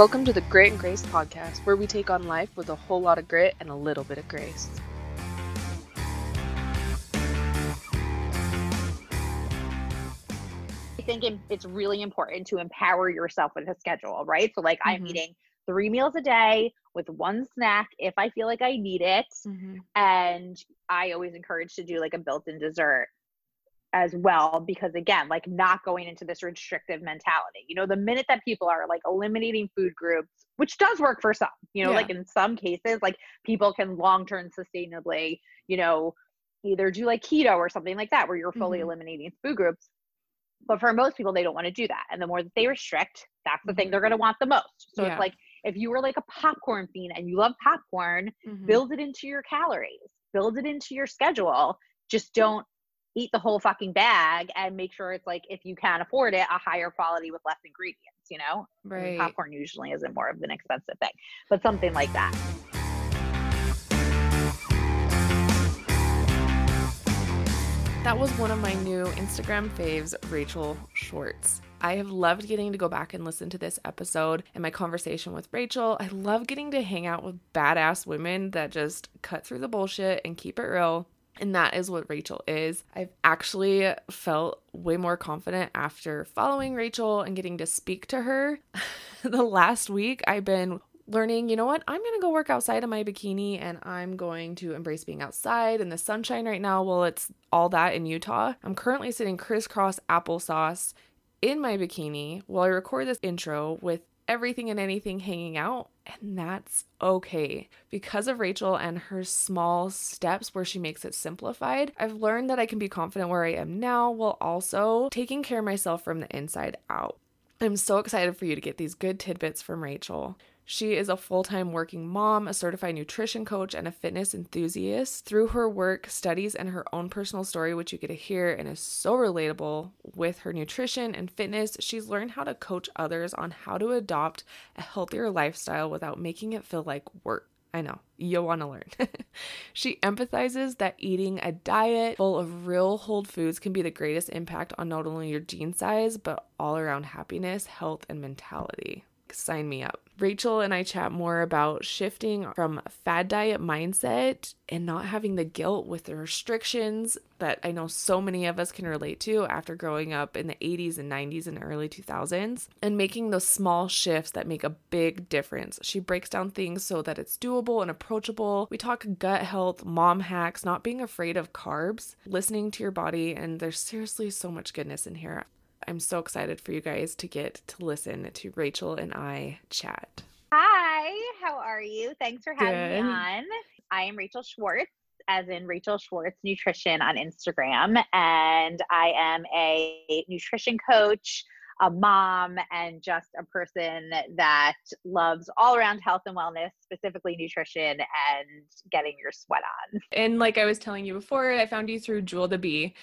Welcome to the Grit and Grace podcast, where we take on life with a whole lot of grit and a little bit of grace. I think it's really important to empower yourself with a schedule, right? So, like, I'm Mhm. eating three meals a day with one snack if I feel like I need it. And I always encourage to do like a built in dessert as well, because again, like, not going into this restrictive mentality. You know, the minute that people are like eliminating food groups, which does work for some, you know, Yeah. like in some cases, like people can long term sustainably, you know, either do like keto or something like that, where you're fully Mhm. eliminating food groups. But for most people, they don't want to do that. And the more that they restrict, that's the thing they're going to want the most. So Yeah. it's like if you were like a popcorn fiend and you love popcorn, Mhm. build it into your calories, build it into your schedule. Just don't eat the whole fucking bag and make sure it's like if you can afford it, a higher quality with less ingredients, you know? I mean, popcorn usually isn't more of an expensive thing, but something like that. That was one of my new Instagram faves, Rachel Schwartz. I have loved getting to go back and listen to this episode and my conversation with Rachel. I love getting to hang out with badass women that just cut through the bullshit and keep it real. And that is what Rachel is. I've actually felt way more confident after following Rachel and getting to speak to her. the last week, I've been learning, you know what? I'm going to go work outside in my bikini and I'm going to embrace being outside in the sunshine right now. Well, it's all that in Utah. I'm currently sitting crisscross applesauce in my bikini while I record this intro with everything and anything hanging out. And that's okay. Because of Rachel and her small steps where she makes it simplified, I've learned that I can be confident where I am now while also taking care of myself from the inside out. I'm so excited for you to get these good tidbits from Rachel. She is a full time working mom, a certified nutrition coach, and a fitness enthusiast. Through her work, studies, and her own personal story, which you get to hear and is so relatable with her nutrition and fitness, she's learned how to coach others on how to adopt a healthier lifestyle without making it feel like work. I know, you'll want to learn. she empathizes that eating a diet full of real whole foods can be the greatest impact on not only your jean size, but all around happiness, health, and mentality. Sign me up. Rachel and I chat more about shifting from fad diet mindset and not having the guilt with the restrictions that I know so many of us can relate to after growing up in the 80s and 90s and early 2000s and making those small shifts that make a big difference. She breaks down things so that it's doable and approachable. We talk gut health, mom hacks, not being afraid of carbs, listening to your body, and there's seriously so much goodness in here. I'm so excited for you guys to get to listen to Rachel and I chat. Hi, how are you? Thanks for having Good. me on. I am Rachel Schwartz, as in Rachel Schwartz Nutrition on Instagram, and I am a nutrition coach, a mom, and just a person that loves all around health and wellness, specifically nutrition and getting your sweat on. And like I was telling you before, I found you through Jewel the Bee.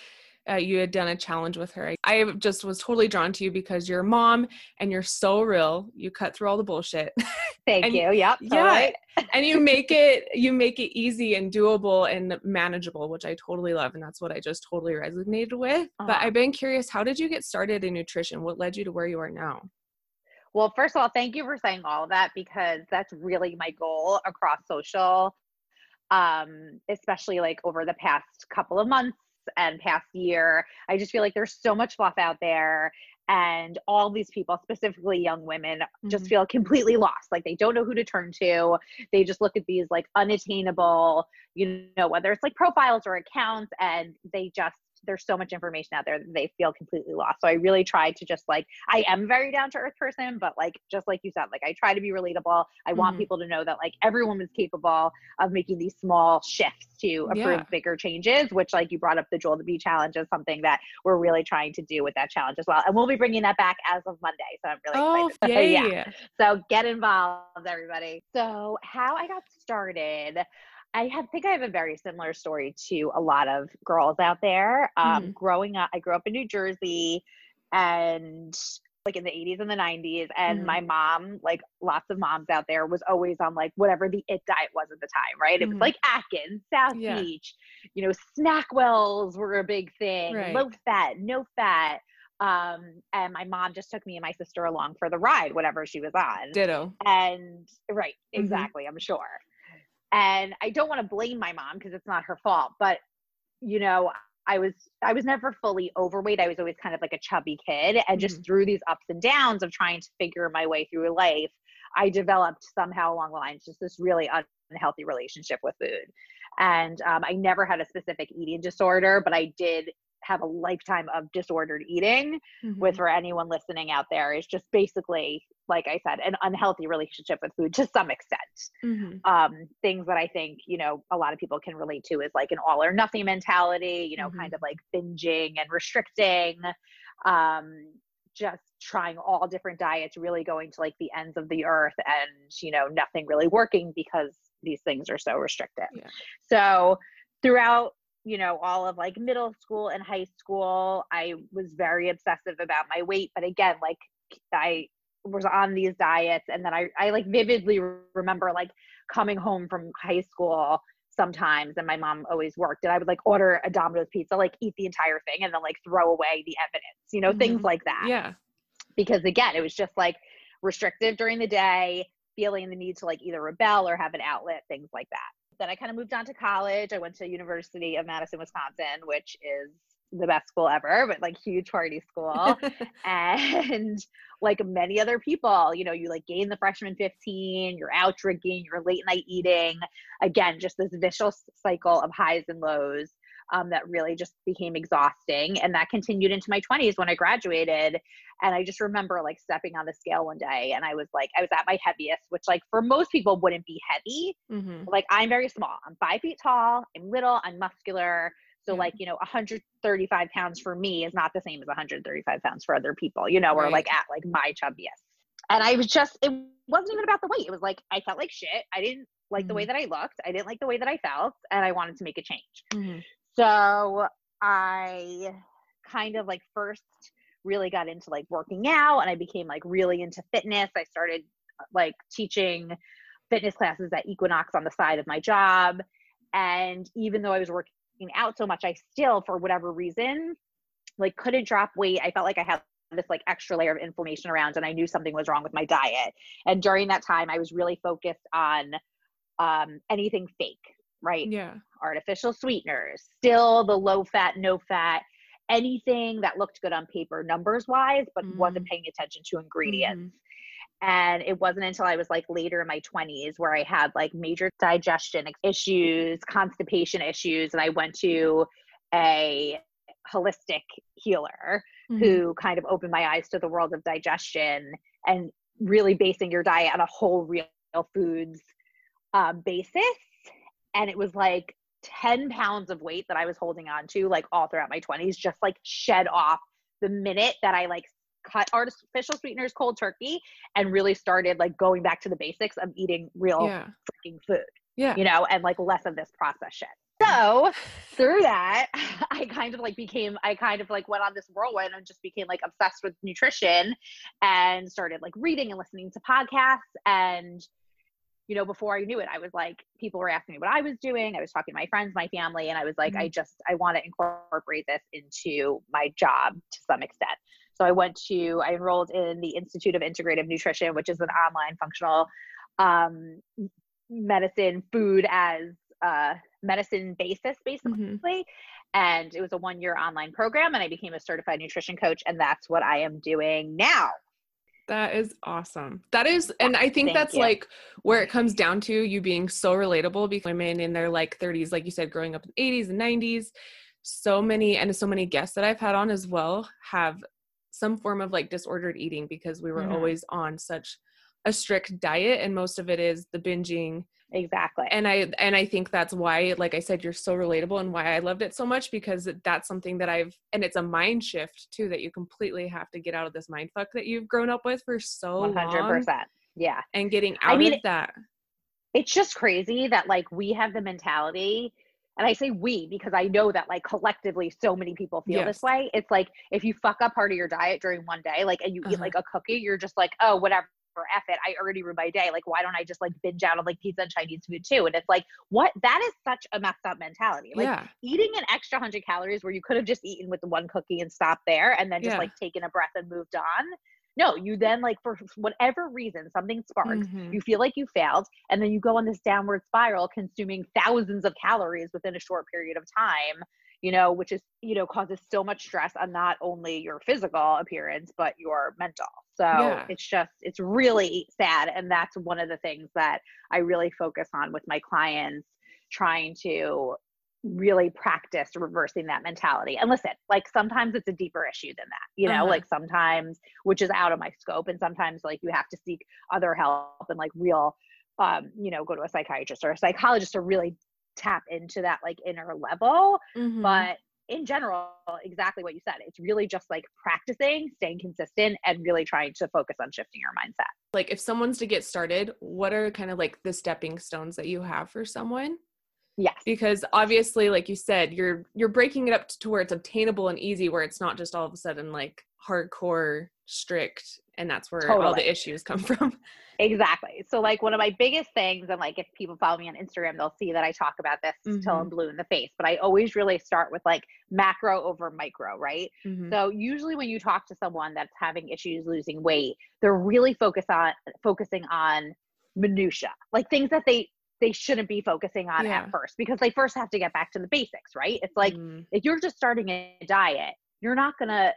Uh, you had done a challenge with her. I just was totally drawn to you because you're a mom and you're so real. You cut through all the bullshit. Thank And- you. Yep. yeah. and you make it you make it easy and doable and manageable, which I totally love. And that's what I just totally resonated with. But Uh-huh. I've been curious, how did you get started in nutrition? What led you to where you are now? Well, first of all, thank you for saying all of that because that's really my goal across social, um, especially like over the past couple of months and past year. I just feel like there's so much fluff out there. And all these people, specifically young women, just Mhm. feel completely lost. Like they don't know who to turn to. They just look at these like unattainable, you know, whether it's like profiles or accounts, and they just there's so much information out there that they feel completely lost. So I really try to just like I am very down to earth person, but like just like you said, like I try to be relatable. I want Mhm. people to know that like everyone is capable of making these small shifts to approve Yeah. bigger changes, which like you brought up the Joel the Bee challenge is something that we're really trying to do with that challenge as well. And we'll be bringing that back as of Monday. So I'm really Oh, excited. yay. yeah. So get involved, everybody. So how I got started, I have think I have a very similar story to a lot of girls out there. Um, Mhm. Growing up, I grew up in New Jersey, and like in the 80s and the 90s and Mhm. my mom like lots of moms out there was always on like whatever the it diet was at the time right it was Mhm. like atkins south Yeah. beach you know snackwells were a big thing Right. low fat no fat Um, and my mom just took me and my sister along for the ride, whatever she was on. Ditto. And right, Mhm. exactly, I'm sure. And I don't want to blame my mom because it's not her fault, but you know, I was I was never fully overweight. I was always kind of like a chubby kid and just through these ups and downs of trying to figure my way through life, I developed somehow along the lines just this really unhealthy relationship with food. And um, I never had a specific eating disorder, but I did have a lifetime of disordered eating with Mhm. for anyone listening out there is just basically like i said an unhealthy relationship with food to some extent Mhm. um things that i think you know a lot of people can relate to is like an all or nothing mentality you know Mhm. kind of like binging and restricting um just trying all different diets really going to like the ends of the earth and you know nothing really working because these things are so restrictive Yeah. so throughout you know all of like middle school and high school i was very obsessive about my weight but again like i was on these diets and then i i like vividly remember like coming home from high school sometimes and my mom always worked and i would like order a domino's pizza like eat the entire thing and then like throw away the evidence you know things Mhm. like that Yeah. because again it was just like restrictive during the day feeling the need to like either rebel or have an outlet things like that then i kind of moved on to college. I went to university of madison wisconsin which is the best school ever but like huge party school. And like many other people you know you like gain the freshman 15 you're out drinking you're late night eating. Again just this vicious cycle of highs and lows um, that really just became exhausting. And that continued into my 20s when i graduated. And i just remember like stepping on the scale one day and i was like i was at my heaviest which like for most people wouldn't be heavy. Mhm. like i'm very small. I'm five feet tall. I'm little. I'm muscular. So like you know 135 pounds for me is not the same as 135 pounds for other people you know or Right. like at like my chubbiest. And i was just it wasn't even about the weight. It was like i felt like shit. I didn't like the way that i looked. I didn't like the way that i felt. And i wanted to make a change. Mhm. So I kind of like first really got into like working out and I became like really into fitness. I started like teaching fitness classes at Equinox on the side of my job. And even though I was working out so much, I still, for whatever reason, like couldn't drop weight. I felt like I had this like extra layer of inflammation around and I knew something was wrong with my diet. And during that time, I was really focused on um, anything fake, right? Yeah. artificial sweeteners, still the low fat, no fat, anything that looked good on paper numbers wise, but wasn't paying attention to ingredients. And it wasn't until I was like later in my 20s where I had like major digestion issues, constipation issues, and I went to a holistic healer Mhm. who kind of opened my eyes to the world of digestion and really basing your diet on a whole real foods um, basis. And it was like 10 pounds of weight that I was holding on to like all throughout my 20s, just like shed off the minute that I like cut artificial sweeteners cold turkey and really started like going back to the basics of eating real Yeah. freaking food Yeah. you know, and like less of this process shit. So through that, I kind of like became, I kind of like went on this whirlwind and just became like obsessed with nutrition and started like reading and listening to podcasts. And, you know, before I knew it, I was like, people were asking me what I was doing. I was talking to my friends, my family, and I was like, I just, I want to incorporate this into my job to some extent. So I went to, I enrolled in the Institute of Integrative Nutrition, which is an online functional um, medicine food as uh, medicine basis, basically. Mhm. And it was a one year online program, and I became a certified nutrition coach, and that's what I am doing now. That is awesome. That is, and I think Thank that's you. like where it comes down to you being so relatable because women in their like 30s, like you said, growing up in the 80s and 90s, so many, and so many guests that I've had on as well have some form of like disordered eating because we were Mhm. always on such a strict diet and most of it is the binging Exactly. and i and i think that's why like i said you're so relatable and why i loved it so much because that's something that i've and it's a mind shift too that you completely have to get out of this mind fuck that you've grown up with for so One hundred long percent. Yeah. and getting I out mean, of that It's just crazy that like we have the mentality, and I say we because I know that like collectively so many people feel Yes. this way. It's like if you fuck up part of your diet during one day, like and you eat Uh-huh. like a cookie, you're just like, oh, whatever. F it, I already ruined my day. Like, why don't I just like binge out on like pizza and Chinese food too? And it's like, what? That is such a messed up mentality. Like yeah. eating an extra hundred calories where you could have just eaten with the one cookie and stopped there and then just Yeah. like taken a breath and moved on. No, you then like for whatever reason, something sparks. Mhm. You feel like you failed, and then you go on this downward spiral, consuming thousands of calories within a short period of time. You know, which is you know causes so much stress on not only your physical appearance but your mental. So Yeah. it's just it's really sad, and that's one of the things that I really focus on with my clients, trying to really practice reversing that mentality. And listen, like sometimes it's a deeper issue than that, you know, Uh-huh. like sometimes which is out of my scope and sometimes like you have to seek other help and like real um, you know, go to a psychiatrist or a psychologist to really tap into that like inner level. Mhm. But in general, exactly what you said. It's really just like practicing, staying consistent, and really trying to focus on shifting your mindset. like if someone's to get started, what are kind of like the stepping stones that you have for someone? Yes. because obviously like you said you're you're breaking it up to where it's obtainable and easy where it's not just all of a sudden like hardcore strict and that's where all the issues come from Exactly. So like one of my biggest things, and like if people follow me on Instagram, they'll see that I talk about this till Mhm. I'm blue in the face. But I always really start with like macro over micro, right? Mhm. So usually when you talk to someone that's having issues losing weight, they're really focused on focusing on minutia, like things that they they shouldn't be focusing on Yeah. at first because they first have to get back to the basics, right? It's like Mm. if you're just starting a diet, you're not gonna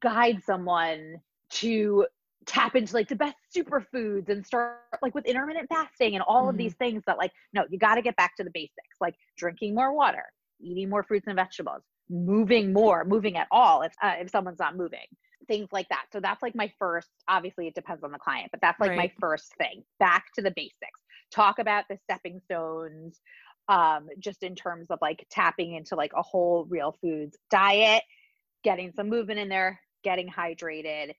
guide someone to tap into like the best superfoods and start like with intermittent fasting and all of Mhm. these things that like no you got to get back to the basics like drinking more water eating more fruits and vegetables moving more moving at all if uh, if someone's not moving things like that. So that's like my first obviously it depends on the client but that's like my first thing back to the basics. Talk about the stepping stones um just in terms of like tapping into like a whole real foods diet getting some movement in there getting hydrated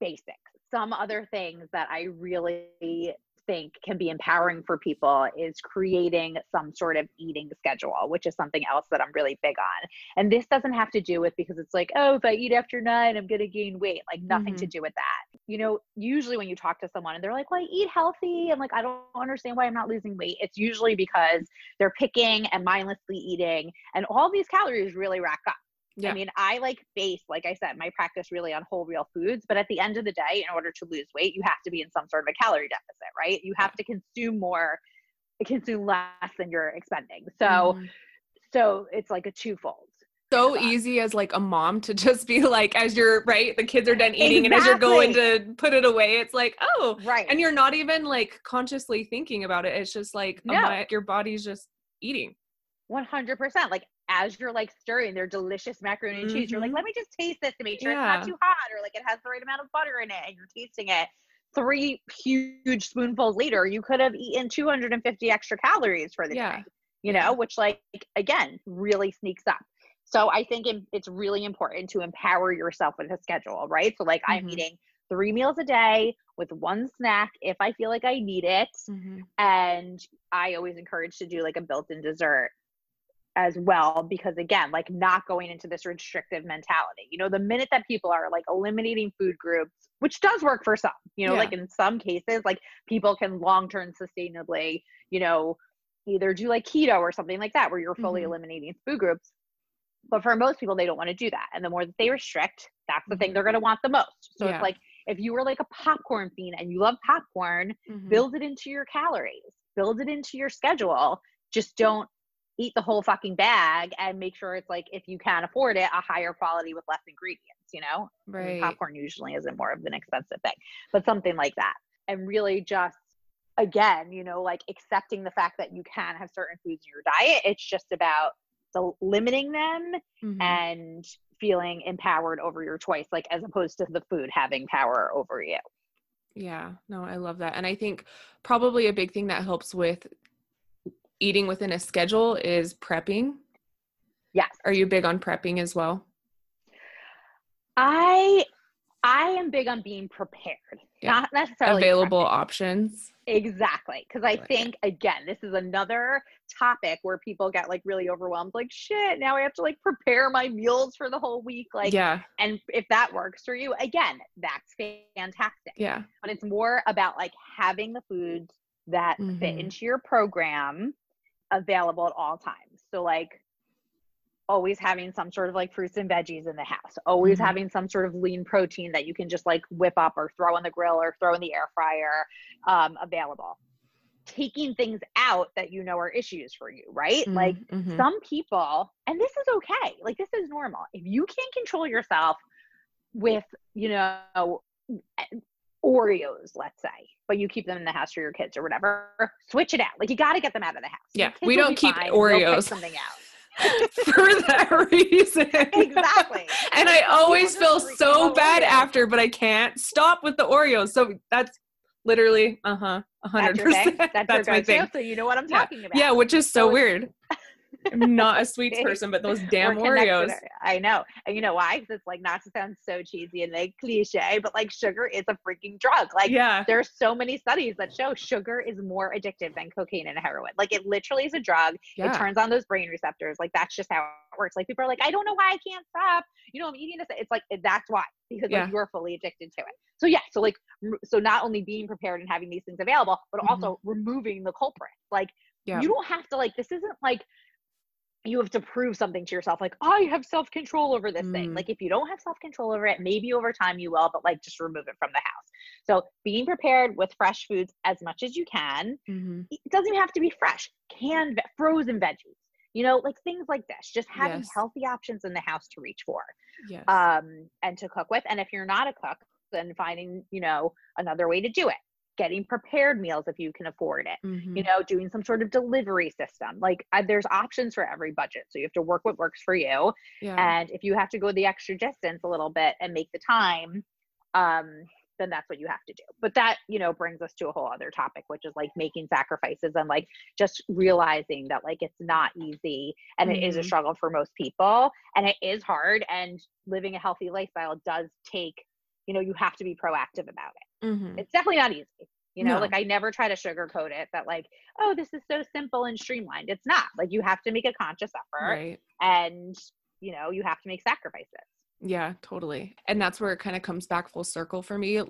basics. Some other things that i really think can be empowering for people is creating some sort of eating schedule which is something else that i'm really big on. And this doesn't have to do with because it's like oh if i eat after nine i'm going to gain weight. Like nothing to mm-hmm. do with that. You know usually when you talk to someone and they're like well i eat healthy and like i don't understand why i'm not losing weight it's usually because they're picking and mindlessly eating and all these calories really rack up Yeah. I mean, I like base, like I said, my practice really on whole real foods. But at the end of the day, in order to lose weight, you have to be in some sort of a calorie deficit, right? You have to consume more, consume less than you're expending. So, Mhm. so it's like a twofold. so easy as like a mom to just be like as you're right the kids are done eating and as you're going to put it away it's like oh Right. and you're not even like consciously thinking about it it's just like a No. mi- your body's just eating 100%. Like as you're like stirring their delicious macaroni and cheese, you're like, Mhm. let me just taste this to make sure Yeah. it's not too hot or like it has the right amount of butter in it. And you're tasting it. Three huge spoonfuls later, you could have eaten 250 extra calories for the Yeah. day, you know, which like, again, really sneaks up. So I think it's really important to empower yourself with a schedule, right? So like I'm Mhm. eating three meals a day with one snack if I feel like I need it Mhm. and i always encourage to do like a built-in dessert as well because again like not going into this restrictive mentality you know the minute that people are like eliminating food groups which does work for some you know Yeah. like in some cases like people can long-term sustainably you know either do like keto or something like that where you're fully Mhm. eliminating food groups but for most people they don't want to do that and the more that they restrict that's the thing Mhm. they're going to want the most so Yeah. it's like if you were like a popcorn fiend and you love popcorn Mhm. build it into your calories build it into your schedule just don't eat the whole fucking bag and make sure it's like if you can afford it a higher quality with less ingredients you know I mean, popcorn usually isn't more of an expensive thing but something like that and really just again you know like accepting the fact that you can have certain foods in your diet it's just about the limiting them Mhm. and feeling empowered over your choice like as opposed to the food having power over you Yeah, no, I love that. And I think probably a big thing that helps with eating within a schedule is prepping. yes Are you big on prepping as well? I I am big on being prepared. Yeah. not necessarily Available prepping. options. Exactly. Because I think, again, this is another topic where people get like really overwhelmed. Like, shit, now I have to like prepare my meals for the whole week. Like, yeah. and if that works for you, again, that's fantastic. Yeah. But it's more about like having the foods that fit Mhm. into your program available at all times. So, like, always having some sort of like fruits and veggies in the house, always Mhm. having some sort of lean protein that you can just like whip up or throw in the grill or throw in the air fryer um, available. Taking things out that you know are issues for you, right? Like, Mhm. some people and this is okay like this is normal if you can't control yourself with you know oreos let's say but you keep them in the house for your kids or whatever switch it out like you got to get them out of the house Yeah, we don't keep fine, Oreos. something out for that reason. exactly and I always feel so bad Oreos. after, but I can't stop with the Oreos. So that's literally, uh huh, a that's hundred your thing percent. that's, That's my thing. so you know what i'm Yeah. talking about Yeah, which is so So weird. I'm not a sweets person, but those damn. Oreos. I know. And you know why? Because it's like not to sound so cheesy and like cliche, but like sugar is a freaking drug. Like yeah, there's so many studies that show sugar is more addictive than cocaine and heroin. Like it literally is a drug. Yeah. It turns on those brain receptors. Like that's just how it works. Like people are like, I don't know why I can't stop. You know, I'm eating this. It's like that's why because Yeah. like you're fully addicted to it. So yeah, so like so not only being prepared and having these things available, but also removing the culprit. Like Mm-hmm. yeah, you don't have to like this isn't like you have to prove something to yourself like i have self-control over this thing Mm. like if you don't have self-control over it maybe over time you will but like just remove it from the house so being prepared with fresh foods as much as you can Mhm. it doesn't even have to be fresh canned frozen veggies you know like things like this just having Yes. healthy options in the house to reach for yes, um and to cook with and if you're not a cook then finding you know another way to do it getting prepared meals if you can afford it Mhm. you know, doing some sort of delivery system. Like I, there's options for every budget. So you have to work what works for you. yeah, And if you have to go the extra distance a little bit and make the time, um, then that's what you have to do. But that, you know, brings us to a whole other topic, which is like making sacrifices and like just realizing that like it's not easy and it is a Mhm. struggle for most people and it is hard. And living a healthy lifestyle does take, you know, you have to be proactive about it Mhm. it's definitely not easy you know No. like i never try to sugarcoat it that like oh this is so simple and streamlined it's not like you have to make a conscious effort right. and you know you have to make sacrifices Yeah, totally. And that's where it kind of comes back full circle for me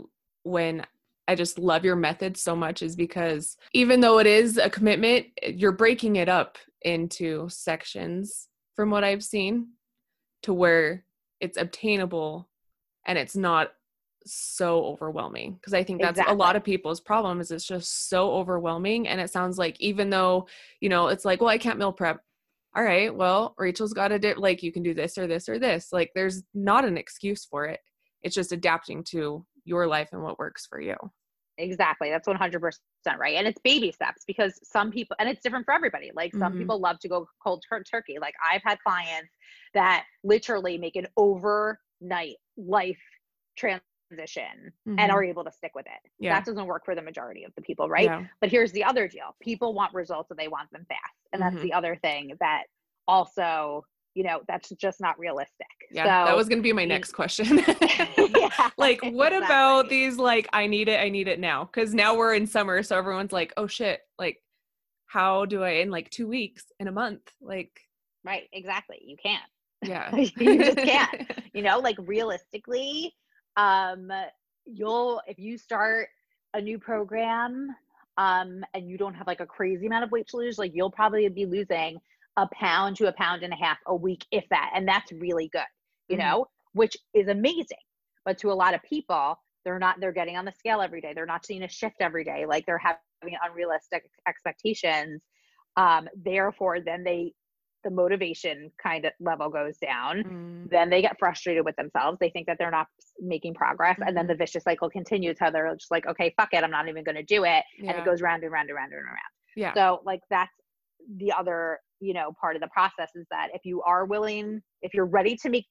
when I just love your method so much is because even though it is a commitment, you're breaking it up into sections from what I've seen to where it's obtainable and it's not so overwhelming because I think that's a lot of people's problem is it's just so overwhelming and it sounds like even though you know it's like well I can't meal prep all right, well, Rachel's got a di- like you can do this or this or this. Like there's not an excuse for it. It's just adapting to your life and what works for you. exactly that's 100% right and it's baby steps because some people and it's different for everybody like some Mhm. people love to go cold tur- turkey like i've had clients that literally make an overnight life transition and Mhm. are able to stick with it Yeah. that doesn't work for the majority of the people right. But here's the other deal people want results and they want them fast. And that's Mhm. the other thing that also, you know, that's just not realistic. Yeah. So, that was going to be my next question. yeah, like what about these like I need it, I need it now cuz now we're in summer so everyone's like, "Oh shit, like how do I in like 2 weeks, in a month?" Like Right, exactly. You can't. yeah. You just can't. You know, like realistically, um, you'll if you start a new program um and you don't have like a crazy amount of weight to lose, like you'll probably be losing a pound to a pound and a half a week, if that. And that's really good, you Mhm. know, which is amazing. But to a lot of people, they're not, they're getting on the scale every day. They're not seeing a shift every day. Like they're having unrealistic expectations. Um, therefore, then they, the motivation kind of level goes down. Mm, Then they get frustrated with themselves. They think that they're not making progress. And then Mhm. the vicious cycle continues how they're just like, okay, fuck it. I'm not even going to do it. And it goes round and round and round and round. yeah. So like that's the other, you know, part of the process is that if you are willing, if you're ready to make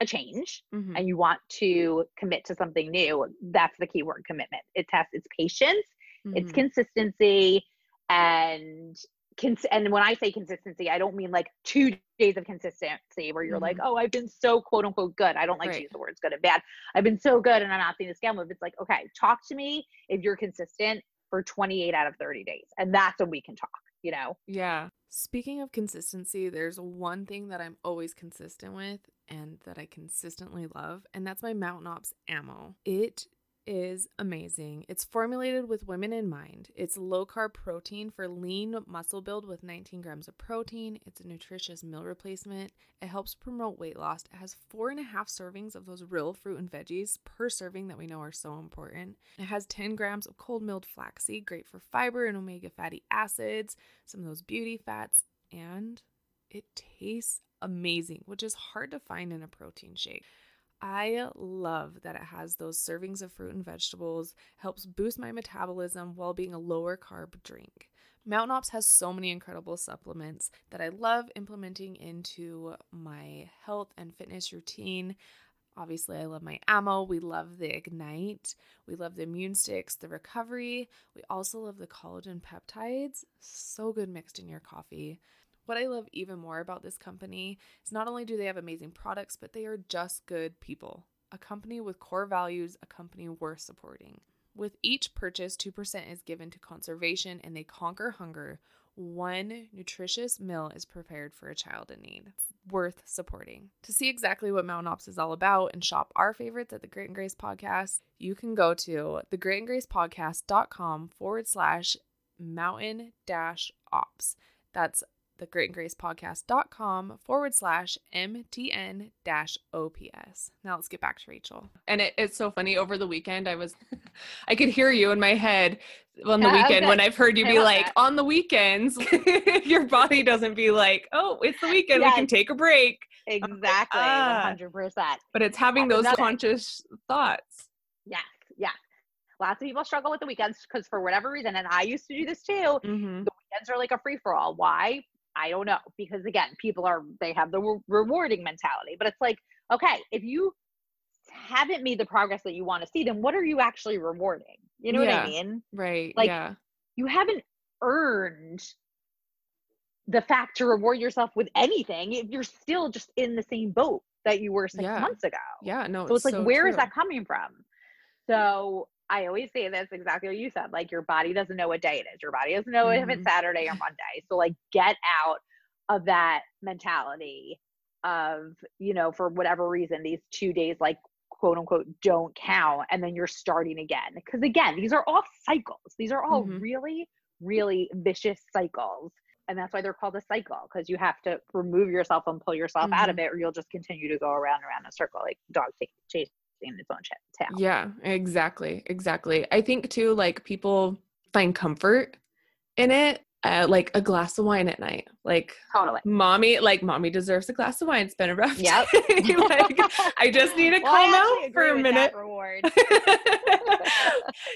a change Mhm. and you want to commit to something new, that's the key word commitment. It tests it's patience, it's Mhm. consistency, and cons- and when I say consistency, I don't mean like two days of consistency where you're mm-hmm. like, oh, I've been so quote unquote good. I don't like right. to use the words good and bad. I've been so good and I'm not seeing the scale move. It's like, okay, talk to me if you're consistent for 28 out of 30 days. And that's when we can talk, you know? Yeah. Speaking of consistency, there's one thing that I'm always consistent with and that I consistently love, and that's my Mountain Ops ammo. It is amazing. It's formulated with women in mind. It's low carb protein for lean muscle build with 19 grams of protein. It's a nutritious meal replacement. It helps promote weight loss. It has four and a half servings of those real fruit and veggies per serving that we know are so important. It has 10 grams of cold milled flaxseed, great for fiber and omega fatty acids, some of those beauty fats, and it tastes amazing, which is hard to find in a protein shake. I love that it has those servings of fruit and vegetables, helps boost my metabolism while being a lower carb drink. Mountain Ops has so many incredible supplements that I love implementing into my health and fitness routine. Obviously, I love my ammo. We love the Ignite. We love the immune sticks, the recovery. We also love the collagen peptides. So good mixed in your coffee. What I love even more about this company is not only do they have amazing products, but they are just good people. A company with core values, a company worth supporting. With each purchase, 2% is given to conservation and they conquer hunger. One nutritious meal is prepared for a child in need. It's worth supporting. To see exactly what Mountain Ops is all about and shop our favorites at the Grit and Grace podcast, you can go to the Grit and Grace podcast.com forward slash mountain dash ops. That's the Grit and Grace podcast.com forward slash MTN dash OPS. Now let's get back to Rachel. And it, it's so funny. Over the weekend, I was, I could hear you in my head on the yeah, weekend when I've heard you be like, that. on the weekends, your body doesn't be like, oh, it's the weekend, yes. we can take a break. Exactly, ah. 100%. But it's having those conscious thoughts. Yeah. Yeah. Lots of people struggle with the weekends because for whatever reason, and I used to do this too, mm-hmm. the weekends are like a free for all. Why? I don't know because again, people are they have the re- rewarding mentality, but it's like, okay, if you haven't made the progress that you want to see, then what are you actually rewarding? You know yeah, what I mean? Right. Like yeah. you haven't earned the fact to reward yourself with anything if you're still just in the same boat that you were six yeah. months ago. Yeah, no. So it's, it's like, so where true. is that coming from? So I always say this exactly what you said. Like your body doesn't know what day it is. Your body doesn't know mm-hmm. if it's mm-hmm. Saturday or Monday. So like get out of that mentality of, you know, for whatever reason, these two days like quote unquote don't count. And then you're starting again. Because again, these are all cycles. These are all mm-hmm. really, really vicious cycles. And that's why they're called a cycle, because you have to remove yourself and pull yourself mm-hmm. out of mm-hmm. it, or you'll just continue to go around and around in a circle like dog chase in its own tail. Yeah, exactly. Exactly. I think too, like people find comfort in it. Uh, like a glass of wine at night, like totally. Mommy, like mommy deserves a glass of wine. It's been a rough yep. day. like I just need to well, calm out for a minute. reward.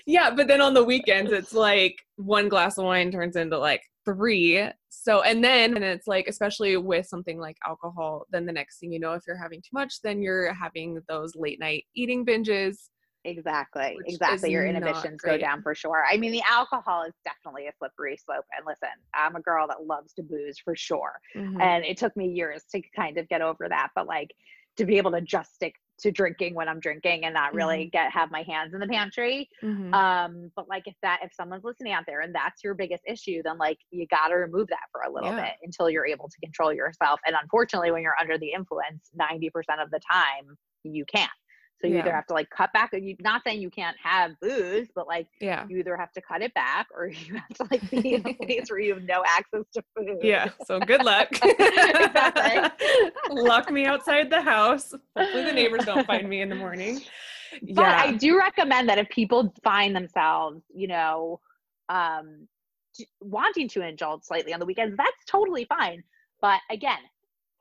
yeah, but then on the weekends, it's like one glass of wine turns into like three. So, and then, and it's like, especially with something like alcohol, then the next thing you know, if you're having too much, then you're having those late night eating binges. Exactly. Exactly. Your inhibitions go down for sure. I mean, the alcohol is definitely a slippery slope. And listen, I'm a girl that loves to booze for sure. Mm-hmm. And it took me years to kind of get over that. But like to be able to just stick to drinking when I'm drinking and not really mm-hmm. get have my hands in the pantry. Mm-hmm. Um, but like if that if someone's listening out there and that's your biggest issue, then like you gotta remove that for a little yeah. bit until you're able to control yourself. And unfortunately, when you're under the influence, 90% of the time you can't. So you yeah. either have to like cut back. and You not saying you can't have booze, but like yeah, you either have to cut it back or you have to like be in a place where you have no access to food. Yeah. So good luck. Lock me outside the house. Hopefully the neighbors don't find me in the morning. But yeah. I do recommend that if people find themselves, you know, um, wanting to indulge slightly on the weekends, that's totally fine. But again,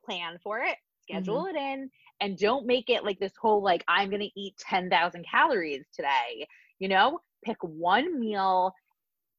plan for it, schedule mm-hmm. it in, and don't make it like this whole like i'm going to eat 10,000 calories today you know pick one meal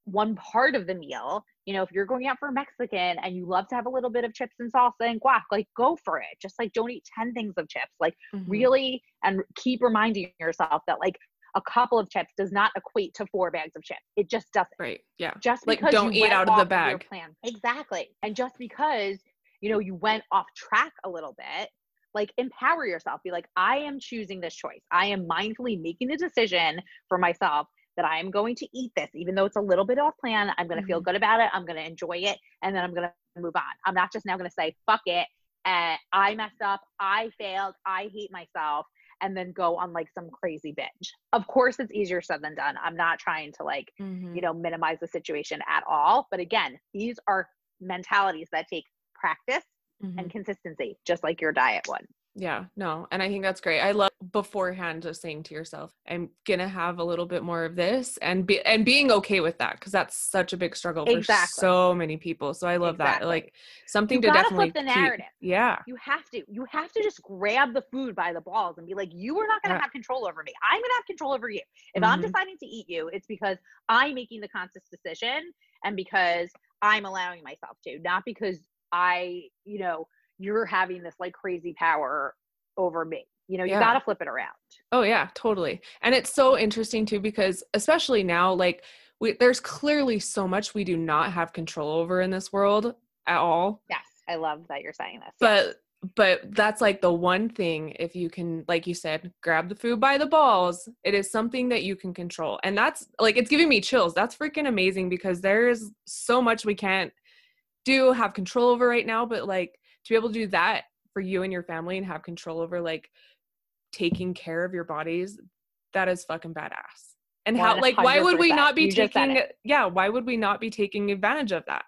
one part of the meal you know if you're going out for a mexican and you love to have a little bit of chips and salsa and guac like go for it just like don't eat 10 things of chips like mm-hmm. really and keep reminding yourself that like a couple of chips does not equate to four bags of chips. It just doesn't. Right. Yeah. Just Like, because don't eat out of the bag. plan. Exactly. And just because, you know, you went off track a little bit, like empower yourself. Be like, I am choosing this choice. I am mindfully making the decision for myself that I am going to eat this, even though it's a little bit off plan. I'm going to feel Mhm. good about it. I'm going to enjoy it. And then I'm going to move on. I'm not just now going to say, fuck it. And I messed up. I failed. I hate myself. And then go on like some crazy binge. Of course, it's easier said than done. I'm not trying to like, Mhm. you know, minimize the situation at all. But again, these are mentalities that take practice Mhm. and consistency, just like your diet one. Yeah, no. And I think that's great. I love beforehand just saying to yourself, I'm gonna have a little bit more of this and be and being okay with that because that's such a big struggle for so many people. So I love that. Like something You to definitely flip the keep- narrative. Yeah. You have to. You have to just grab the food by the balls and be like, you are not going to Yeah. have control over me. I'm going to have control over you. If I'm Mhm. deciding to eat you, it's because I'm making the conscious decision and because I'm allowing myself to, not because I, you know, you're having this like crazy power over me. You know, you Yeah. got to flip it around. Oh yeah, totally. And it's so interesting too because especially now like we there's clearly so much we do not have control over in this world at all. Yes. I love that you're saying this. Yes. But but that's like the one thing if you can like you said grab the food by the balls it is something that you can control and that's like it's giving me chills that's freaking amazing because there's so much we can't do have control over right now but like to be able to do that for you and your family and have control over like taking care of your bodies that is fucking badass. And how like why would we not be You taking yeah why would we not be taking advantage of that?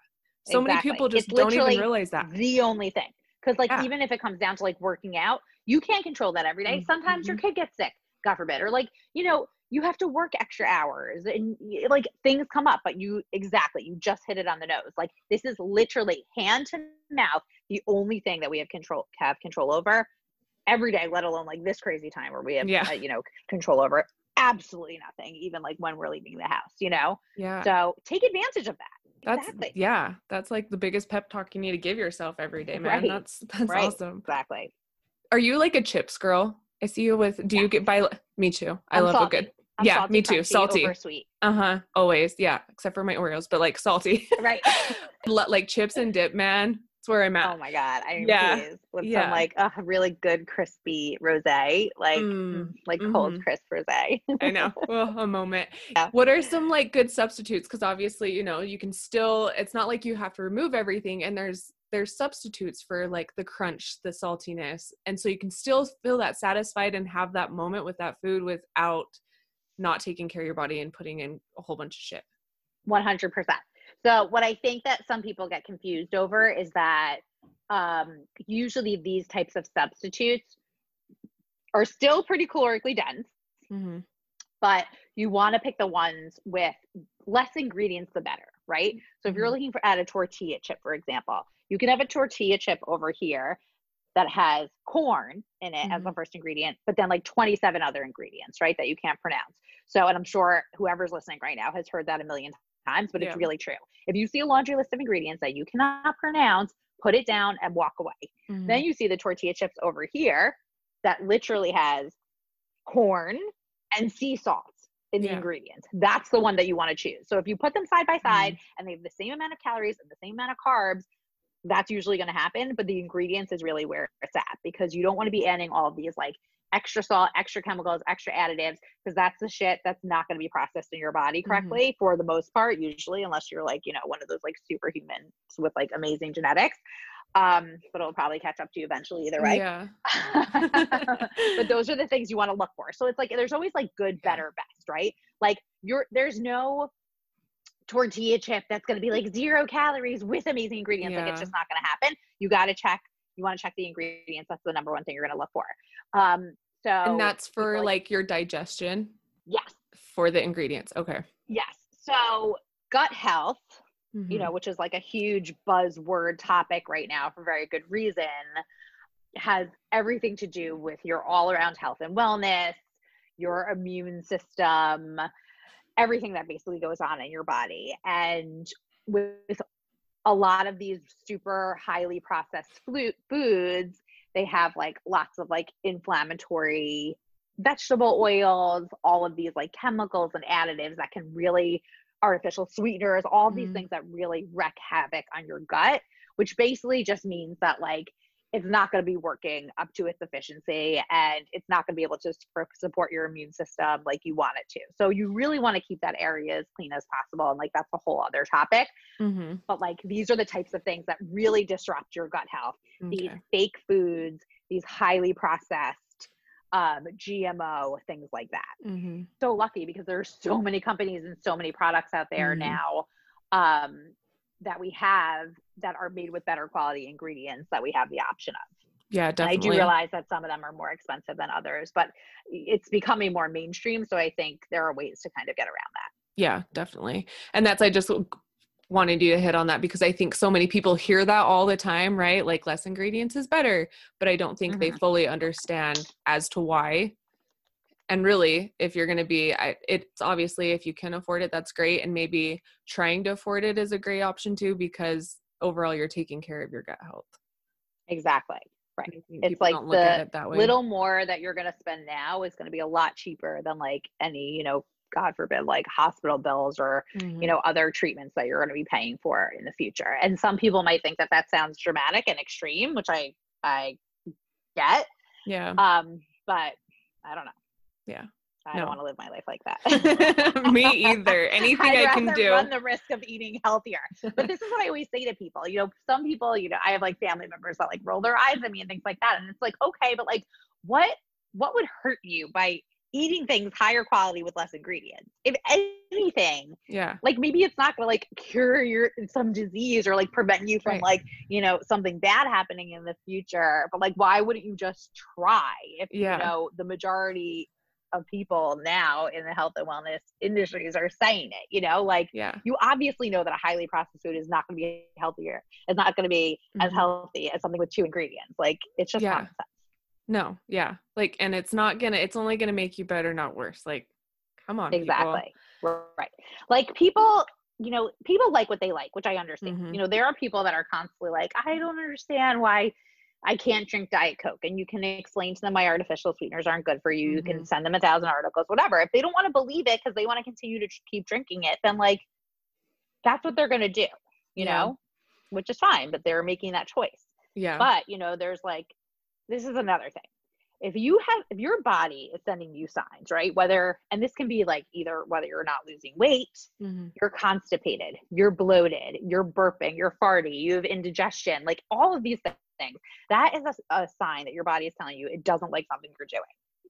So many people just don't even realize that. the only thing. Because like Yeah. even if it comes down to like working out, you can't control that every day. Mhm, Sometimes your kid gets sick, God forbid, or like you know you have to work extra hours and like things come up. But you exactly you just hit it on the nose. Like this is literally hand to mouth the only thing that we have control have control over every day. Let alone like this crazy time where we have Yeah. uh, you know control over absolutely nothing. Even like when we're leaving the house, you know. yeah So take advantage of that. That's exactly. yeah, that's like the biggest pep talk you need to give yourself every day, man. Right, That's that's right. awesome. Exactly. Are you like a chips girl? I see you with do you get by me too. I I'm love salty. a good I'm Yeah, salty, me too, salty. over sweet. uh-huh. Always. Yeah. Except for my Oreos, but like salty. Right. Like chips and dip, man. That's where I'm at. oh my god. I Yeah, with yeah. some like a really good crispy rosé, like Mm, like cold mhm. crisp rosé. I know. Well, a moment. Yeah. What are some like good substitutes? Because obviously, you know, you can still. It's not like you have to remove everything, and there's there's substitutes for like the crunch, the saltiness, and so you can still feel that satisfied and have that moment with that food without not taking care of your body and putting in a whole bunch of shit. 100%. So what I think that some people get confused over is that um, usually these types of substitutes are still pretty calorically dense, Mm-hmm. but you want to pick the ones with less ingredients the better, right? So if you're Mhm. looking for at a tortilla chip, for example, you can have a tortilla chip over here that has corn in it as the first ingredient, but then like 27 other ingredients, right? That you can't pronounce. So, and I'm sure whoever's listening right now has heard that a million times, but Yeah. it's really true. If you see a laundry list of ingredients that you cannot pronounce, put it down and walk away. Mm-hmm. Then you see the tortilla chips over here that literally has corn and sea salt in the Yeah. ingredients. That's the one that you want to choose. So if you put them side by side Mm-hmm. and they have the same amount of calories and the same amount of carbs, that's usually going to happen. But the ingredients is really where it's at because you don't want to be adding all of these like extra salt, extra chemicals, extra additives because that's the shit that's not going to be processed in your body Mm-hmm. correctly for the most part, usually, unless you're like, you know, one of those like superhumans with like amazing genetics. Um, but it'll probably catch up to you eventually either way. Yeah. but those are the things you want to look for. So it's like there's always like good, better, best, right? Like you're there's no tortilla chip that's going to be like zero calories with amazing ingredients. Like it's just not going to happen. You got to check. You want to check the ingredients. That's the number one thing you're going to look for. Um, so and that's for people like your digestion yes, for the ingredients. Okay. yes. So gut health you Mhm. know, which is like a huge buzzword topic right now for very good reason, has everything to do with your all around health and wellness, your immune system, everything that basically goes on in your body. And with a lot of these super highly processed foods, they have like lots of like inflammatory vegetable oils, all of these like chemicals and additives that can really artificial sweeteners, all these Mhm. things that really wreak havoc on your gut, which basically just means that like it's not going to be working up to its efficiency and it's not going to be able to support your immune system like you want it to. So you really want to keep that area as clean as possible and like that's a whole other topic, Mm-hmm. but like these are the types of things that really disrupt your gut health these fake foods, these highly processed um, GMO things like that. Mm-hmm. So lucky because there are so many companies and so many products out there Mhm. now um, that we have that are made with better quality ingredients that we have the option of. Yeah, And definitely. I do realize that some of them are more expensive than others, but it's becoming more mainstream. So I think there are ways to kind of get around that. Yeah, definitely. And that's I just wanted you to hit on that because I think so many people hear that all the time, right? Like less ingredients is better, but I don't think they mm-hmm. fully understand as to why. And really, if you're going to be, I, it's obviously if you can afford it, that's great. And maybe trying to afford it is a great option too, because overall you're taking care of your gut health. Exactly. Right. It's like don't look at the it little more that you're going to spend now is going to be a lot cheaper than like any, you know, God forbid, like hospital bills or, Mhm. you know, other treatments that you're going to be paying for in the future. And some people might think that that sounds dramatic and extreme, which I, I get. yeah. Um, but I don't know. Yeah. I No. don't want to live my life like that. Me either. Anything I can do. Run the risk of eating healthier. But this is what I always say to people. You know, some people, you know, I have like family members that like roll their eyes at me and things like that. And it's like, okay, but like what what would hurt you by eating things higher quality with less ingredients? If anything, yeah. like maybe it's not gonna like cure your some disease or like prevent you from Right. like, you know, something bad happening in the future. But like why wouldn't you just try if Yeah. you know the majority of people now in the health and wellness industries are saying it, you know, like Yeah. you obviously know that a highly processed food is not going to be healthier. It's not going to be as Mhm. healthy as something with two ingredients. Like it's just Yeah. No, yeah. Like and it's not gonna it's only gonna make you better, not worse. Like, come on. people. Exactly. Right. Like people, you know, people like what they like, which I understand. Mhm. You know, there are people that are constantly like, I don't understand why I can't drink Diet Coke. And you can explain to them why artificial sweeteners aren't good for you. You can Mm-hmm. send them a thousand articles, whatever. If they don't want to believe it because they want to continue to keep drinking it, then like that's what they're going to do, you Yeah. know, which is fine, but they're making that choice. Yeah. But, you know, there's like, this is another thing. If you have, if your body is sending you signs, right? Whether, and this can be like either whether you're not losing weight, Mhm. you're constipated, you're bloated, you're burping, you're farty, you have indigestion, like all of these things. That is a, a sign that your body is telling you it doesn't like something you're doing.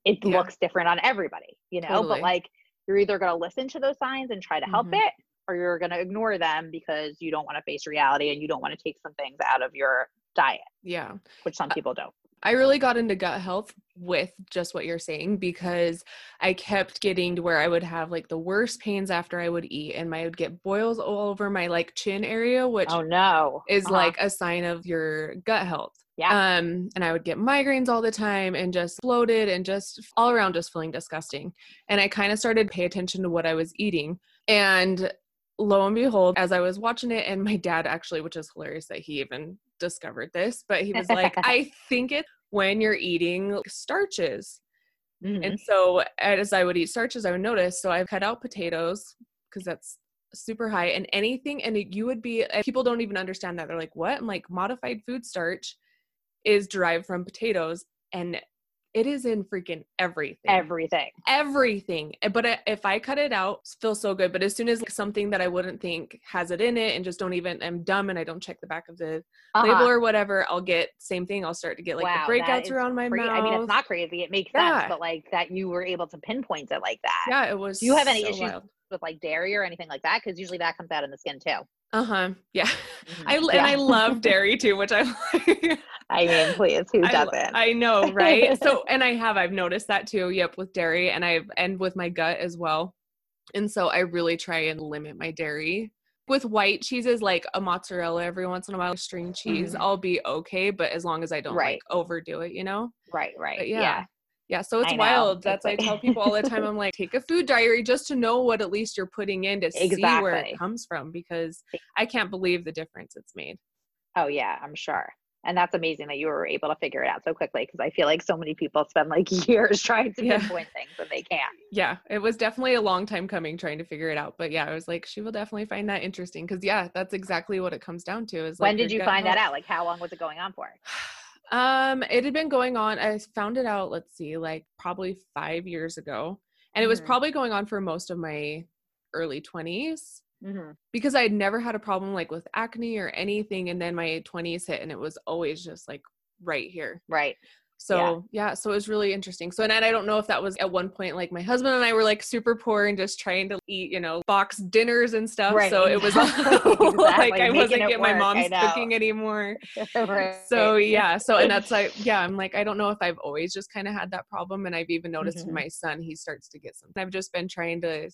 It Yeah. looks different on everybody, you know, Totally. but like you're either going to listen to those signs and try to help Mhm. it or you're going to ignore them because you don't want to face reality and you don't want to take some things out of your diet, Yeah. which some people don't. I really got into gut health with just what you're saying because I kept getting to where I would have like the worst pains after I would eat and my I would get boils all over my like chin area, which Oh no. is Uh-huh. like a sign of your gut health. Yeah. Um, and I would get migraines all the time and just bloated and just all around just feeling disgusting. And I kind of started to pay attention to what I was eating. And lo and behold, as I was watching it, and my dad actually, which is hilarious that he even discovered this, but he was like, I think it's when you're eating starches. Mhm. And so as I would eat starches, I would notice. So I've cut out potatoes because that's super high and anything. And it- you would be, people don't even understand that. They're like, what? I'm like, modified food starch is derived from potatoes and it is in freaking everything. Everything. everything. Uh, But if I cut it out, it feels so good. But as soon as like, something that I wouldn't think has it in it and just don't even, I'm dumb and I don't check the back of the Uh-huh. label or whatever, I'll get same thing. I'll start to get like Wow, the breakouts around my cra- mouth. I mean, it's not crazy. It makes Yeah. sense, but like that you were able to pinpoint it like that. Yeah, it was. Do you have any so issues wild. with like dairy or anything like that? Because usually that comes out in the skin too. Uh huh. Yeah. Mhm. I and I love dairy too, which I like. I mean, please, who doesn't? I know, right? so, and I have, I've noticed that too. Yep, with dairy, and I've and with my gut as well. And so, I really try and limit my dairy. With white cheeses, like a mozzarella every once in a while, string cheese, Mhm. I'll be okay. But as long as I don't Right. like overdo it, you know. right, right. But yeah. yeah. Yeah, so it's wild. That's I tell people all the time. I'm like, take a food diary just to know what at least you're putting in to see where it comes from because I can't believe the difference it's made. Oh yeah, I'm sure. And that's amazing that you were able to figure it out so quickly because I feel like so many people spend like years trying to Yeah. pinpoint things and they can't. Yeah, it was definitely a long time coming trying to figure it out. But yeah, I was like, she will definitely find that interesting because yeah, that's exactly what it comes down to. Is when did you find that out? Like, how long was it going on for? Um, it had been going on. I found it out. Let's see, like probably five years ago, and it was Mhm. probably going on for most of my early twenties Mm-hmm. because I had never had a problem like with acne or anything, and then my twenties hit, and it was always just like right here. Right. So yeah. so it was really interesting. So and I don't know if that was at one point like my husband and I were like super poor and just trying to eat, you know, box dinners and stuff. Right, So it was exactly, like I making wasn't getting my mom's cooking anymore. right. So yeah, so and that's like yeah, I'm like I don't know if I've always just kind of had that problem, and I've even noticed Mhm. in my son he starts to get some. I've just been trying to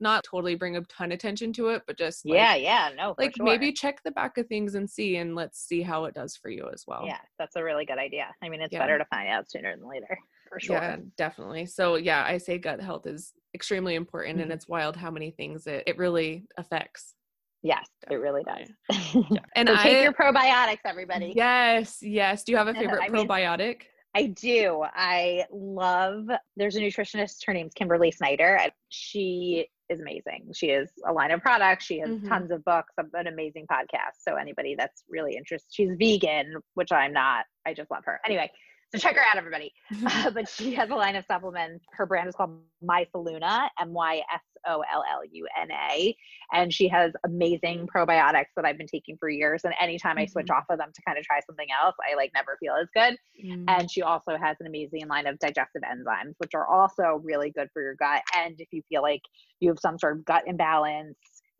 not totally bring a ton of attention to it, but just like, yeah, yeah, no, like sure. maybe check the back of things and see, and let's see how it does for you as well. Yeah, that's a really good idea. I mean, it's Yeah. better to find out sooner than later, for sure. Yeah, definitely. So yeah, I say gut health is extremely important, and Mhm. it's wild how many things it, it really affects. Yes, it really does. And so I take your probiotics, everybody. yes, yes. Do you have a favorite I mean- probiotic? I do. I love. There's a nutritionist. Her name's Kimberly Snyder. and She is amazing. She has a line of products. She has Mhm. tons of books. An amazing podcast. So anybody that's really interested, she's vegan, which I'm not. I just love her. Anyway, so check her out, everybody. Uh, but she has a line of supplements. Her brand is called My MySolluna, M Y S O L L U N A, and she has amazing probiotics that I've been taking for years. And anytime I switch off of them to kind of try something else, I like never feel as good. Mm. And she also has an amazing line of digestive enzymes, which are also really good for your gut. And if you feel like you have some sort of gut imbalance,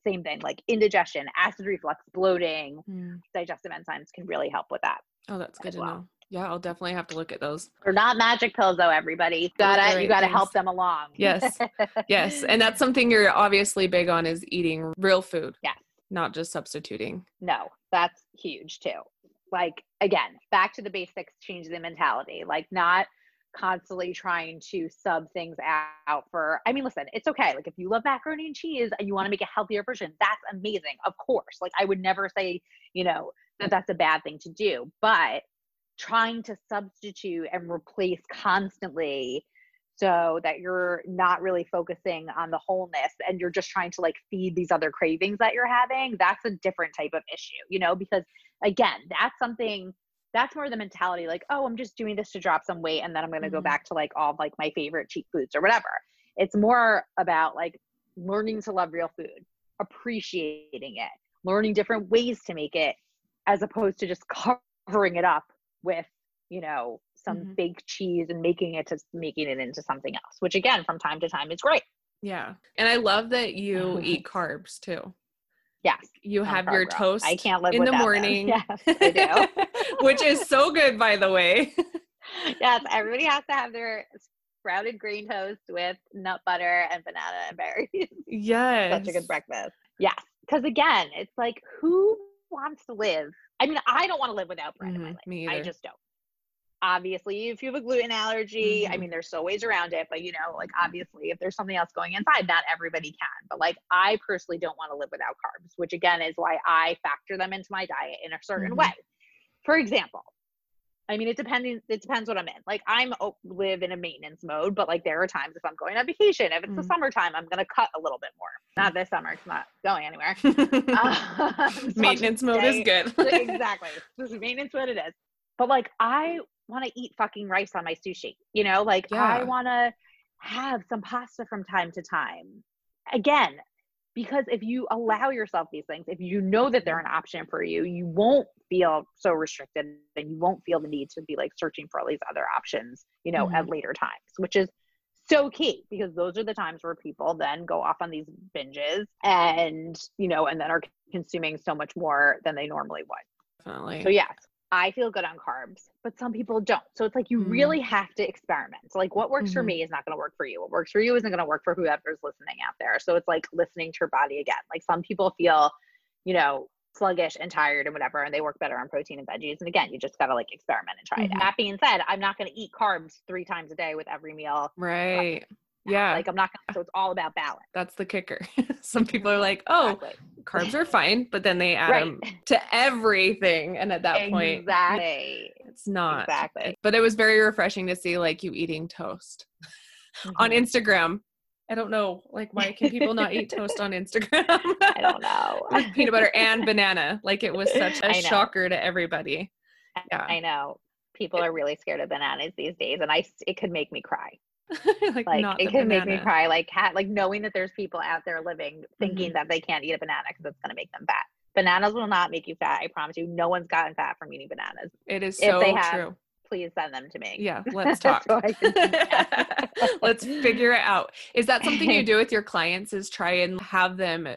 same thing like indigestion, acid reflux, bloating, Mm. digestive enzymes can really help with that. Oh, that's good to well. know. Yeah, I'll definitely have to look at those. They're not magic pills though, everybody. You gotta the you gotta things. help them along. Yes. Yes, and that's something you're obviously big on is eating real food. Yes. Not just substituting. no, that's huge too. Like again, back to the basics, change the mentality. Like not constantly trying to sub things out for I mean, listen, it's okay. Like if you love macaroni and cheese and you want to make a healthier version, that's amazing. Of course. Like I would never say, you know, that that's a bad thing to do, but trying to substitute and replace constantly so that you're not really focusing on the wholeness and you're just trying to like feed these other cravings that you're having that's a different type of issue you know because again that's something that's more the mentality like oh i'm just doing this to drop some weight and then i'm going to go Mhm. back to like all of like my favorite cheap foods or whatever it's more about like learning to love real food appreciating it learning different ways to make it as opposed to just covering it up with you know some Mhm. fake cheese and making it to making it into something else which again from time to time is great Yeah. And I love that you eat carbs too. yes You have your girl. toast i can't live in the them. morning. yes i do Which is so good by the way. yes everybody has to have their sprouted green toast with nut butter and banana and berries yes. such a good breakfast yes because again it's like who wants to live i mean i don't want to live without bread in my Mhm, life. me i just don't. Obviously if you have a gluten allergy i Mhm. mean there's still ways around it but you know like obviously if there's something else going inside not everybody can. But like i personally don't want to live without carbs which again is why i factor them into my diet in a certain Mhm. way. For example I mean, it depending. It depends what I'm in. Like, I'm live in a maintenance mode, but like there are times if I'm going on vacation, if it's the Mm. summertime, I'm gonna cut a little bit more. Not this summer; it's not going anywhere. Um, so Maintenance mode is good. exactly. This is maintenance what it is. But like I want to eat fucking rice on my sushi. You know, like I want to have some pasta from time to time. Again, because if you allow yourself these things, if you know that they're mm-hmm. an option for you, you won't feel so restricted and you won't feel the need to be like searching for all these other options, you know, at mm-hmm. later times, which is so key because those are the times where people then go off on these binges and, you know, and then are consuming so much more than they normally would. Definitely. So yes, I feel good on carbs, but some people don't. So it's like you Mhm. really have to experiment. So like what works for Mhm. me is not going to work for you. What works for you isn't going to work for whoever's listening out there. So it's like listening to your body again. Like some people feel, you know, sluggish and tired and whatever, and they work better on protein and veggies. And again, you just got to like experiment and try Mhm. it. That being said, I'm not going to eat carbs three times a day with every meal. right. Yeah. Like I'm not gonna so it's all about balance. That's the kicker. Some people are like, oh, Exactly. carbs are fine, but then they add Right. them to everything. And at that point, Exactly. it's not. Exactly. But it was very refreshing to see like you eating toast on Mhm. Instagram. I don't know, like why can people not eat toast on Instagram? I don't know. With peanut butter and banana. Like it was such a shocker to everybody. Yeah. I know. People are really scared of bananas these days, and i it could make me cry. like, Like it could make me cry. Like ha- like knowing that there's people out there living thinking Mhm. that they can't eat a banana because it's going to make them fat. Bananas will not make you fat. I promise you. No one's gotten fat from eating bananas. It is if so they have, true. Please send them to me. Yeah, let's talk. Can let's figure it out. Is that something you do with your clients is try and have them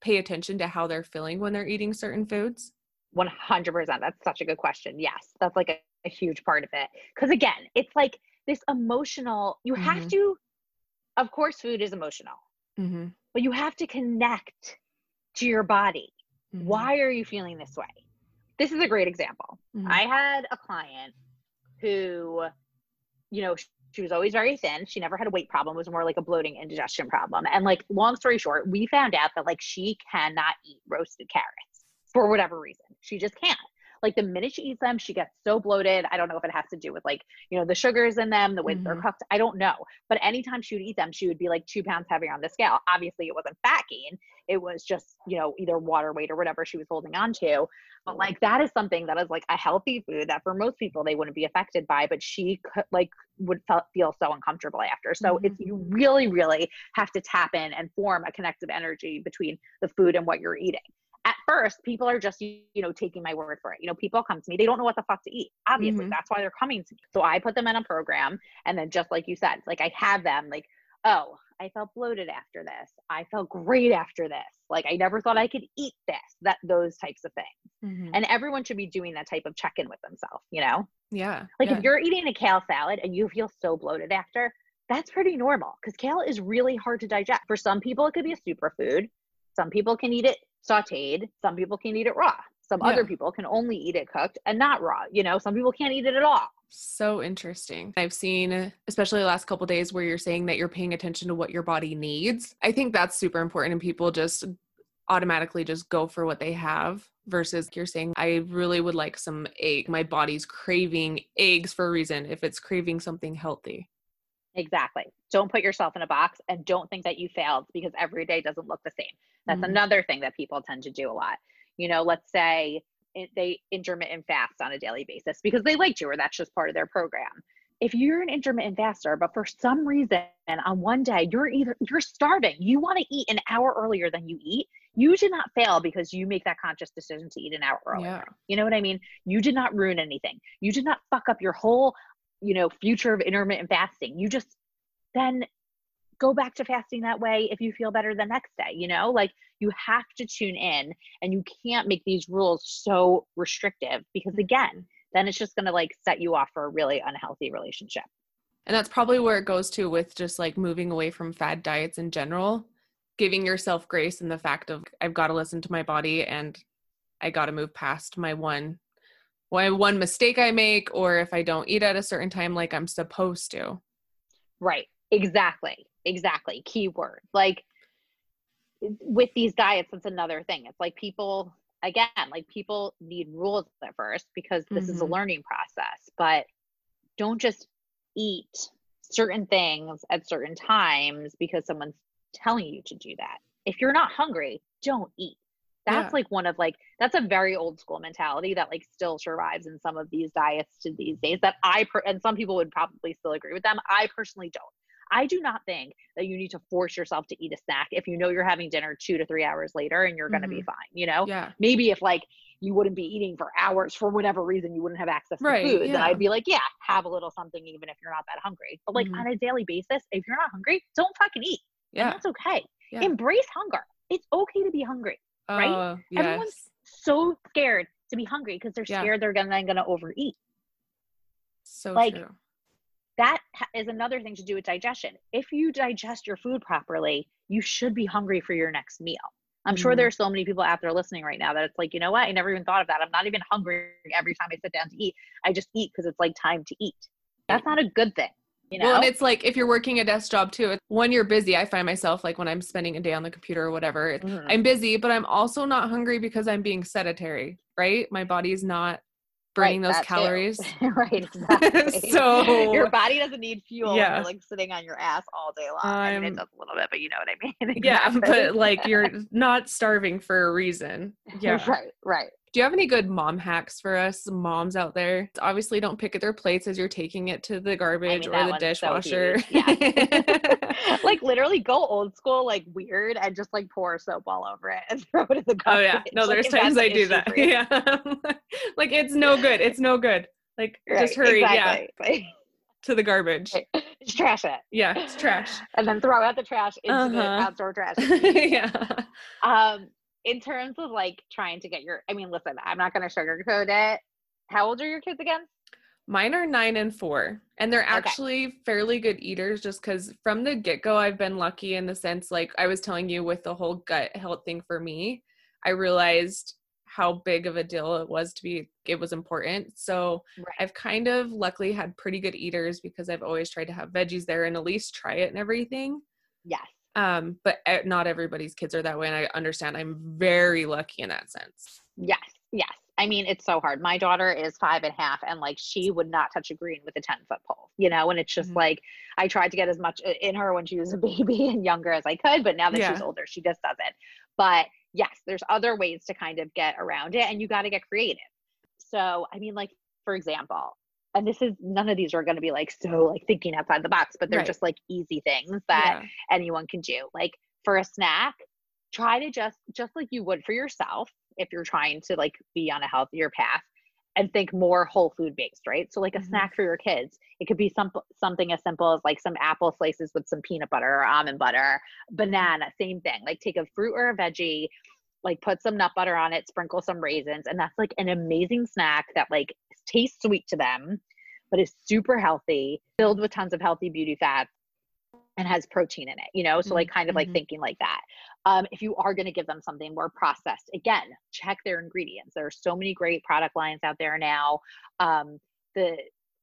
pay attention to how they're feeling when they're eating certain foods? 100%. That's such a good question. Yes, that's like a, a huge part of it. Because again, it's like this emotional, you have Mhm. to, of course, food is emotional, Mm-hmm. but you have to connect to your body. Mm-hmm. Why are you feeling this way? This is a great example. Mhm. I had a client who, you know, she was always very thin. She never had a weight problem. It was more like a bloating indigestion problem. And like, long story short, we found out that like she cannot eat roasted carrots for whatever reason. She just can't. Like the minute she eats them, she gets so bloated. I don't know if it has to do with like, you know, the sugars in them, the way that they're mm-hmm. cooked. I don't know. But anytime she would eat them, she would be like two pounds heavier on the scale. Obviously, it wasn't fat gain. It was just, you know, either water weight or whatever she was holding on to. But like that is something that is like a healthy food that for most people they wouldn't be affected by, but she could like would felt, feel so uncomfortable after. So it's mm-hmm. you really, really have to tap in and form a connective energy between the food and what you're eating. At first, people are just you know taking my word for it. You know, people come to me, they don't know what the fuck to eat. Obviously, Mhm. that's why they're coming to me. So I put them in a program, and then just like you said, like I have them like, oh, I felt bloated after this. I felt great after this. Like I never thought I could eat this. That those types of things. Mhm. And everyone should be doing that type of check-in with themselves, you know? Yeah. Like yeah. if you're eating a kale salad and you feel so bloated after, that's pretty normal because kale is really hard to digest. For some people, it could be a superfood. Some people can eat it sauteed. Some people can eat it raw. Some other people can only eat it cooked and not raw. You know, some people can't eat it at all. So interesting. I've seen, especially the last couple days, where you're saying that you're paying attention to what your body needs. I think that's super important, and people just automatically just go for what they have. Versus you're saying, I really would like some egg. My body's craving eggs for a reason. If it's craving something healthy, Exactly. Don't put yourself in a box and don't think that you failed because every day doesn't look the same. That's Mhm. another thing that people tend to do a lot. You know, let's say it, they intermittent fast on a daily basis because they like to, or that's just part of their program. If you're an intermittent faster, but for some reason on one day you're either you're starving, you want to eat an hour earlier than you eat, you did not fail because you make that conscious decision to eat an hour earlier. yeah, You know what I mean? You did not ruin anything. You did not fuck up your whole, you know, future of intermittent fasting. You just then go back to fasting that way if you feel better the next day, you know? Like you have to tune in and you can't make these rules so restrictive because again, then it's just going to like set you off for a really unhealthy relationship. and that's probably where it goes to with just like moving away from fad diets in general. Giving yourself grace in the fact of I've got to listen to my body and I got to move past my one my one mistake I make or if I don't eat at a certain time like I'm supposed to. Right. Exactly. Exactly. Keyword. Like with these diets, that's another thing. It's like people, again, like people need rules at first because this is a Mhm. learning process, but don't just eat certain things at certain times because someone's telling you to do that. If you're not hungry, don't eat. That's Yeah. like one of like that's a very old school mentality that like still survives in some of these diets to these days that I per- and some people would probably still agree with them. I personally don't. I do not think that you need to force yourself to eat a snack if you know you're having dinner 2 to 3 hours later and you're going to be fine, you know? Yeah. Maybe if like you wouldn't be eating for hours for whatever reason you wouldn't have access to Right, food, then. I'd be like, yeah, have a little something even if you're not that hungry. But like Mhm. on a daily basis, if you're not hungry, don't fucking eat. And Yeah. that's okay. Yeah. Embrace hunger. It's okay to be hungry right? Oh, Everyone's so scared to be hungry because they're Yeah. scared they're gonna gonna overeat. So like, true. That ha- is another thing to do with digestion. If you digest your food properly, you should be hungry for your next meal. I'm sure Mhm. there are so many people out there listening right now that it's like, you know what? I never even thought of that. I'm not even hungry every time I sit down to eat. I just eat because it's like time to eat. That's not a good thing. You know? Well, and it's like if you're working a desk job too, it's- when you're busy, I find myself like when I'm spending a day on the computer or whatever, Mhm. I'm busy, but I'm also not hungry because I'm being sedentary, right? My body's not burning Right, those calories. right, exactly. So- your body doesn't need fuel Yeah. you're like sitting on your ass all day long. I mean, it does a little bit, but you know what I mean. Yeah, but like you're not starving for a reason. Yeah. right, right. Do you have any good mom hacks for us moms out there? Obviously, don't pick at their plates as you're taking it to the garbage mean, or the one's so dishwasher. like literally go old school, like weird, and just like pour soap all over it and throw it in the garbage. oh yeah, no, Like, there's times I do that. Yeah, like it's no good. It's no good. Like just Right, hurry, yeah, to the garbage. Right. Just trash it. Yeah, it's trash. And then throw out the trash into the Uh-huh. outdoor trash. yeah. um, in terms of like trying to get your, I mean, listen, I'm not going to sugarcoat it. How old are your kids again? Mine are nine and four, and they're Okay. actually fairly good eaters just because from the get go, I've been lucky in the sense, like I was telling you with the whole gut health thing for me, I realized how big of a deal it was to be, it was important. So Right. I've kind of luckily had pretty good eaters because I've always tried to have veggies there and at least try it and everything. Yes. Um, but not everybody's kids are that way, and I understand. I'm very lucky in that sense. Yes. Yes. I mean, it's so hard. My daughter is five and a half, and like she would not touch a green with a 10 foot pole, you know? And it's just Mhm. like I tried to get as much in her when she was a baby and younger as I could, but now that she's older, she just doesn't. But yes, there's other ways to kind of get around it, and you got to get creative. So, I mean, like, for example, and this is none of these are going to be like so like thinking outside the box, but they're Right. just like easy things that Yeah. anyone can do. Like for a snack, try to just just like you would for yourself if you're trying to like be on a healthier path and think more whole food based, right? So like a Mhm. snack for your kids, it could be some something as simple as like some apple slices with some peanut butter or almond butter, banana, same thing. Like take a fruit or a veggie, like put some nut butter on it, sprinkle some raisins, and that's like an amazing snack that like tastes sweet to them, but is super healthy, filled with tons of healthy beauty fats and has protein in it, you know? So like kind of like Mhm. thinking like that. Um, if you are going to give them something more processed, again, check their ingredients. There are so many great product lines out there now. Um, the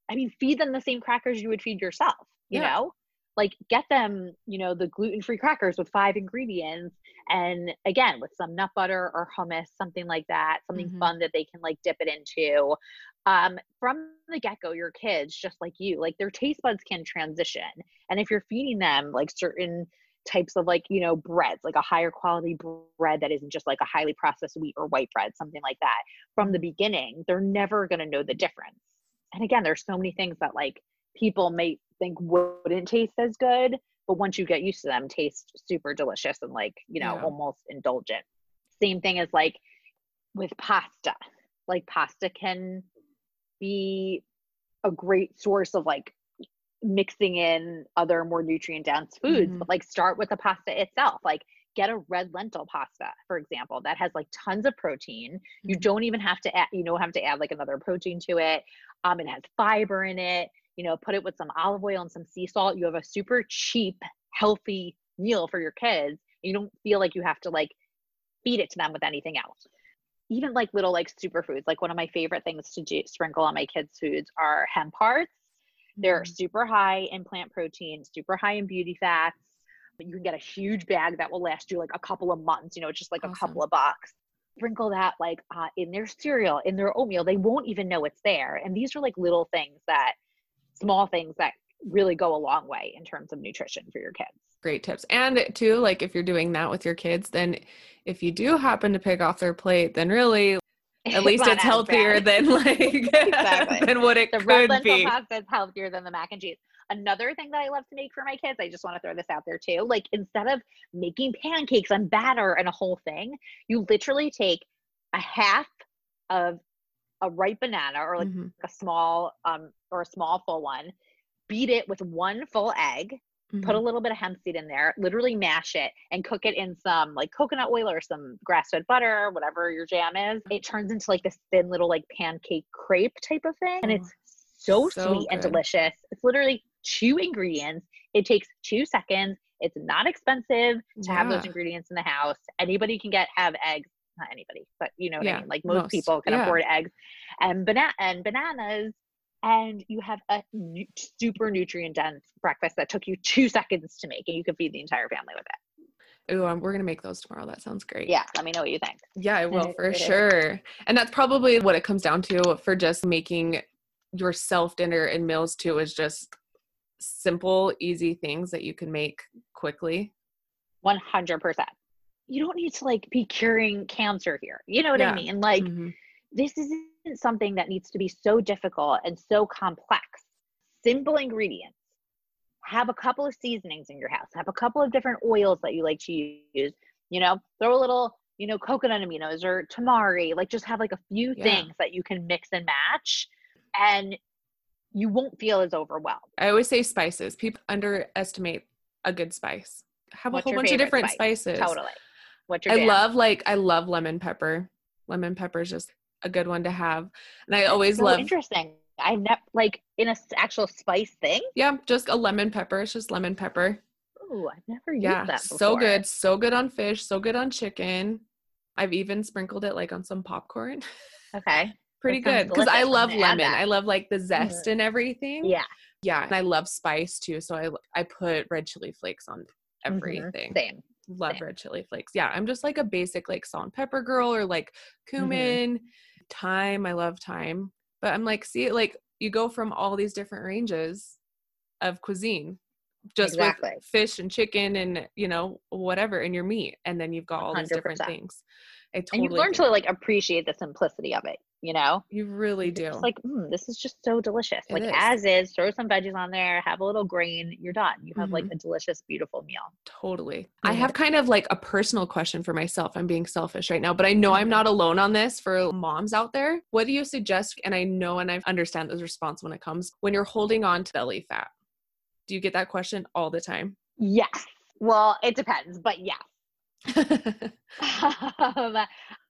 I mean, feed them the same crackers you would feed yourself, you Yeah. know? Like get them, you know, the gluten-free crackers with five ingredients and again with some nut butter or hummus, something like that, something Mhm. fun that they can like dip it into. Um, from the get-go, your kids, just like you, like their taste buds can transition. And if you're feeding them like certain types of like, you know, breads, like a higher quality bread that isn't just like a highly processed wheat or white bread, something like that, from the beginning, they're never gonna know the difference. And again, there's so many things that like people may think wouldn't taste as good, but once you get used to them, taste super delicious and like, you know, Yeah. almost indulgent. Same thing as like with pasta. Like pasta can be a great source of like mixing in other more nutrient dense foods, Mhm. but like start with the pasta itself. Like get a red lentil pasta, for example, that has like tons of protein. You Mhm. don't even have to add, you don't have to add like another protein to it. Um, it has fiber in it. You know, put it with some olive oil and some sea salt. You have a super cheap, healthy meal for your kids. You don't feel like you have to like feed it to them with anything else. Even like little like superfoods, like one of my favorite things to do sprinkle on my kids' foods are hemp hearts. They're Mhm. super high in plant protein, super high in beauty fats. But you can get a huge bag that will last you like a couple of months. You know, it's just like a couple of bucks. Sprinkle that like uh, in their cereal, in their oatmeal. They won't even know it's there. And these are like little things that, small things that really go a long way in terms of nutrition for your kids. great tips. And too, like if you're doing that with your kids, then if you do happen to pick off their plate, then really at least it's healthier than like Exactly. than what it the red could lentil be. pasta is healthier than the mac and cheese. Another thing that I love to make for my kids, I just want to throw this out there too. Like instead of making pancakes and batter and a whole thing, you literally take a half of a ripe banana or like Mhm, a small um or a small full one, beat it with one full egg, put a mhm. little bit of hemp seed in there, literally mash it and cook it in some like coconut oil or some grass fed butter, whatever your jam is. It turns into like this thin little like pancake crepe type of thing. And it's so, so sweet and delicious. It's literally two ingredients. It takes two seconds. It's not expensive to have those ingredients in the house. Anybody can get have eggs. Not anybody, but you know what Yeah, I mean. Like most, most. people can Yeah. afford eggs and banana and bananas and you have a nu- super nutrient dense breakfast that took you two seconds to make and you can feed the entire family with it. Ooh, um, we're gonna make those tomorrow. That sounds great. Yeah, let me know what you think. Yeah, I will for sure. And that's probably what it comes down to for just making yourself dinner and meals too is just simple, easy things that you can make quickly. 100%. You don't need to like be curing cancer here. You know what Yeah. I mean? Like Mhm. this isn't something that needs to be so difficult and so complex. Simple ingredients. Have a couple of seasonings in your house. Have a couple of different oils that you like to use. You know, throw a little, you know, coconut aminos or tamari. Like just have like a few Yeah. things that you can mix and match and you won't feel as overwhelmed. I always say spices. People underestimate a good spice. Have What's a whole bunch of different spice? spices. Totally. What's your I love like I love lemon pepper. Lemon pepper is just a good one to have. And I That's always so love interesting. I've never like in a s- actual spice thing. yeah, just a lemon pepper. It's just lemon pepper. Oh, I've never used Yeah, that before. so good. So good on fish, so good on chicken. I've even sprinkled it like on some popcorn. Okay. Pretty good because I love lemon. Mm-hmm. I love like the zest and everything. Yeah. Yeah, and I love spice too. So I I put red chili flakes on Mhm. everything. Same. Love red chili flakes. Yeah, I'm just like a basic like salt and pepper girl or like Mm-hmm. cumin, thyme. I love thyme. But I'm like, see, like you go from all these different ranges of cuisine, just Exactly. with fish and chicken and you know whatever in your meat, and then you've got all these different things. I And you learn to like appreciate the simplicity of it, you know? you really do. like, mm, this is just so delicious. It like is. as is, throw some veggies on there, have a little grain, you're done. You have Mm-hmm. like a delicious, beautiful meal. Totally. I have kind of like a personal question for myself. I'm being selfish right now, but I know I'm Mhm. not alone on this for moms out there. What do you suggest? And I know and I understand the response when it comes when you're holding on to belly fat. Do you get that question all the time? Yes. Well, it depends, but yes. um,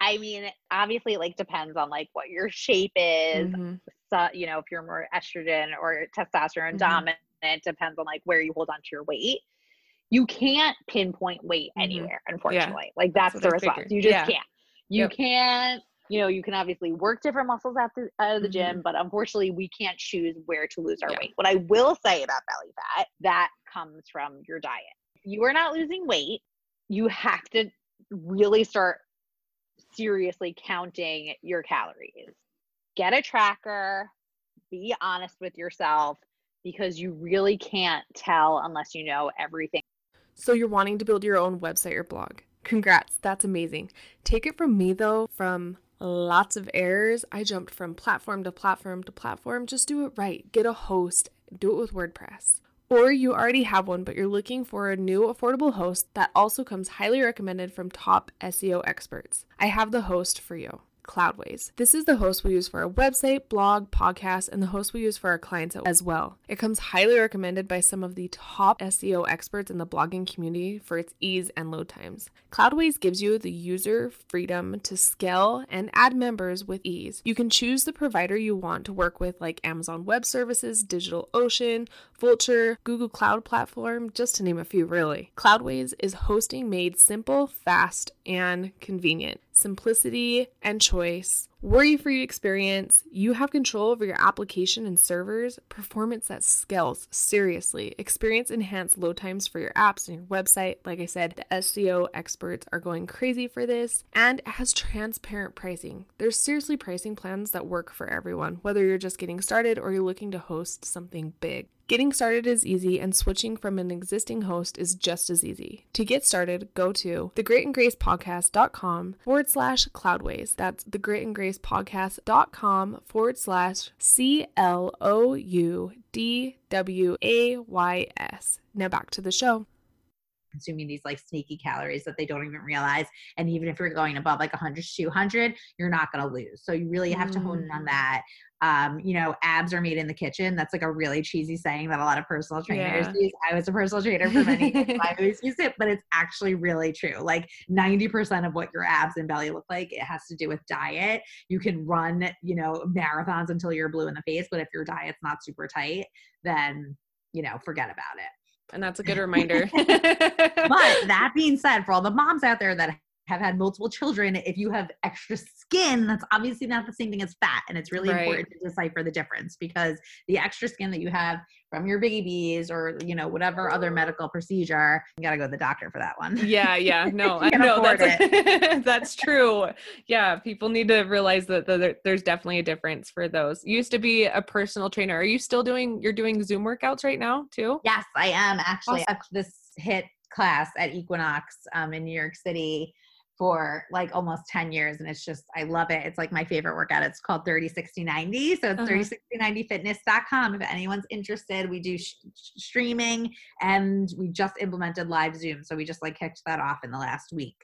I mean, obviously, it like depends on like what your shape is. Mhm. So, you know, if you're more estrogen or testosterone Mhm. dominant, it depends on like where you hold on to your weight. You can't pinpoint weight Mhm. anywhere, unfortunately. Like That's that's, the I response. figured. You just Yeah. can't. You Yep. can't. You know, you can obviously work different muscles out, the, out of the Mhm. gym, but unfortunately, we can't choose where to lose our Yeah. weight. What I will say about belly fat, that comes from your diet. You are not losing weight. You have to really start seriously counting your calories. Get a tracker, be honest with yourself because you really can't tell unless you know everything. So you're wanting to build your own website or blog. Congrats, that's amazing. Take it from me though, from lots of errors, I jumped from platform to platform to platform. Just do it right. Get a host, do it with WordPress. Or you already have one, but you're looking for a new affordable host that also comes highly recommended from top SEO experts. I have the host for you. Cloudways. This is the host we use for our website, blog, podcast, and the host we use for our clients as well. It comes highly recommended by some of the top SEO experts in the blogging community for its ease and load times. Cloudways gives you the user freedom to scale and add members with ease. You can choose the provider you want to work with, like Amazon Web Services, DigitalOcean, Vultr, Google Cloud Platform, just to name a few, really. Cloudways is hosting made simple, fast, and convenient. Simplicity and choice choice. Worry free experience. You have control over your application and servers. Performance that scales. Seriously. Experience enhanced load times for your apps and your website. Like I said, the SEO experts are going crazy for this. And it has transparent pricing. There's seriously pricing plans that work for everyone, whether you're just getting started or you're looking to host something big. Getting started is easy, and switching from an existing host is just as easy. To get started, go to thegreatandgracepodcast.com forward slash cloudways. That's thegreatandgracepodcast.com forward slash C L O U D W A Y S. Now back to the show. Consuming these like sneaky calories that they don't even realize. And even if you're going above like 100 to 200, you're not going to lose. So you really have to hone in on Mm. that. Um, you know, abs are made in the kitchen. That's like a really cheesy saying that a lot of personal trainers Yeah. use. I was a personal trainer for many years. so I always use it, but it's actually really true. Like 90% of what your abs and belly look like, it has to do with diet. You can run, you know, marathons until you're blue in the face, but if your diet's not super tight, then, you know, forget about it. And that's a good reminder. But that being said, for all the moms out there that have had multiple children, if you have extra skin, that's obviously not the same thing as fat. And it's really Right. important to decipher the difference because the extra skin that you have from your babies or, you know, whatever other medical procedure, you got to go to the doctor for that one. Yeah, yeah, no, I know that's that's true. Yeah, people need to realize that the, there- there's definitely a difference for those. You used to be a personal trainer. Are you still doing? You're doing Zoom workouts right now too. Yes, I am actually. Took This HIIT class at Equinox um, in New York City for like almost 10 years and it's just I love it. It's like my favorite workout. It's called 30 60 90. So it's Uh-huh. 306090fitness.com if anyone's interested. We do sh- streaming and we just implemented live Zoom. So we just like kicked that off in the last week.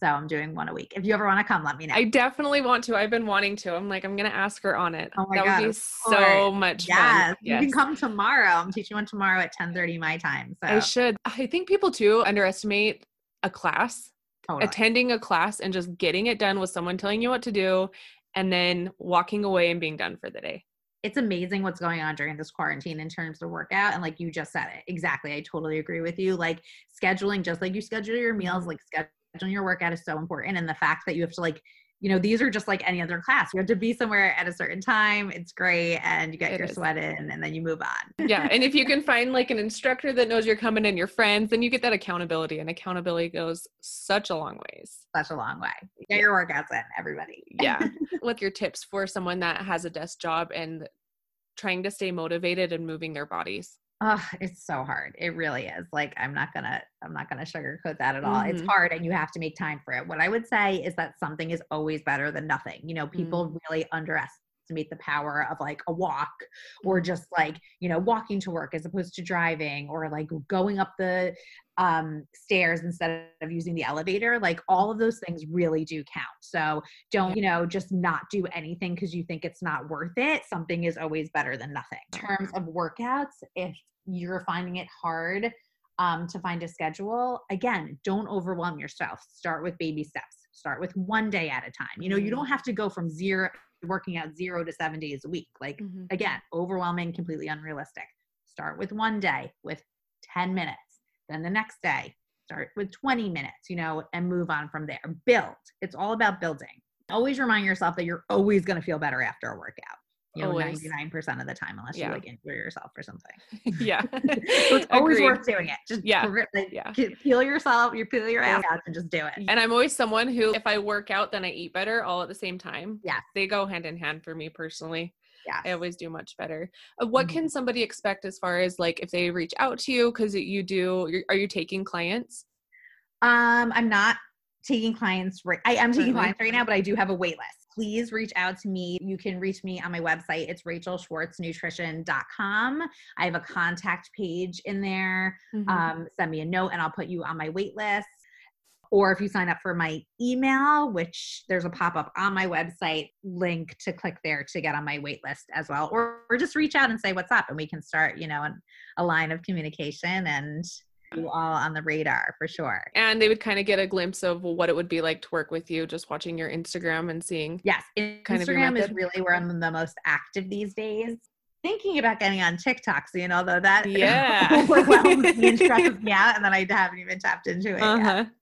So I'm doing one a week. If you ever want to come, let me know. I definitely want to. I've been wanting to. I'm like, I'm gonna ask her on it. Oh my that God, would be so much yes, fun. you can come tomorrow. I'm teaching one tomorrow at 10:30 my time. So I should. I think people too underestimate a class. Oh, totally. Attending a class and just getting it done with someone telling you what to do and then walking away and being done for the day. it's amazing what's going on during this quarantine in terms of workout. And like you just said it exactly. I totally agree with you. Like scheduling, just like you schedule your meals, mm-hmm. like scheduling your workout is so important. And the fact that you have to like, you know, these are just like any other class. You have to be somewhere at a certain time. It's great. And you get It your is. sweat in and then you move on. yeah and if you can find like an instructor that knows you're coming and your friends then you get that accountability and accountability goes such a long ways Such a long way. Get your workouts in, everybody. yeah with your tips for someone that has a desk job and trying to stay motivated and moving their bodies Oh, it's so hard. It really is. Like I'm not gonna I'm not gonna sugarcoat that at all. It's Mhm. hard and you have to make time for it. What I would say is that something is always better than nothing. You know, people really underestimate the power of like a walk or just like, you know, walking to work as opposed to driving or like going up the um stairs instead of using the elevator. Like all of those things really do count. So don't, you know, just not do anything because you think it's not worth it. Something is always better than nothing. In terms of workouts, if you're finding it hard um, to find a schedule, again, don't overwhelm yourself. Start with baby steps. Start with one day at a time. You know, you don't have to go from zero working out zero to seven days a week. Like again, overwhelming, completely unrealistic. Start with one day with 10 minutes. Then the next day, start with 20 minutes, you know, and move on from there. Build. It's all about building. Always remind yourself that you're always going to feel better after a workout. You know, 99% of the time, unless Yeah. you like injure yourself or something. yeah so it's always Agreed. worth doing it. Just Yeah. like, Yeah. peel yourself, you peel your ass out and just do it. and i'm always someone who if i work out then i eat better all at the same time Yeah, they go hand in hand for me personally Yes. I always do much better. Uh, what Mhm. can somebody expect as far as like if they reach out to you because you do? You're, are you taking clients? Um, I'm not taking clients right. I am taking Currently? clients right now, but I do have a wait list. Please reach out to me. You can reach me on my website. It's rachelschwartznutrition.com. I have a contact page in there. Mm-hmm. Um, send me a note and I'll put you on my wait list. Or if you sign up for my email, which there's a pop up on my website link to click there to get on my wait list as well. Or, or just reach out and say what's up and we can start, you know, an, a line of communication and you all on the radar for sure. and they would kind of get a glimpse of what it would be like to work with you just watching your Instagram and seeing. Yes, in- kind of Instagram is really where I'm the most active these days. Thinking about getting on TikTok, so you know, though that Yeah. overwhelms me and stresses me out, and then I haven't even tapped into it. Uh-huh.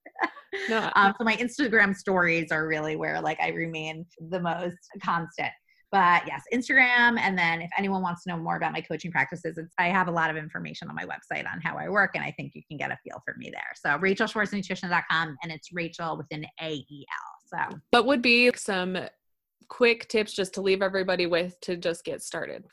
No, Um, so my Instagram stories are really where like I remain the most constant. But yes, Instagram, and then if anyone wants to know more about my coaching practices, it's, I have a lot of information on my website on how I work, and I think you can get a feel for me there. So RachelSchwartzNutrition.com, and it's Rachel with an A E L. So what would be some quick tips just to leave everybody with to just get started?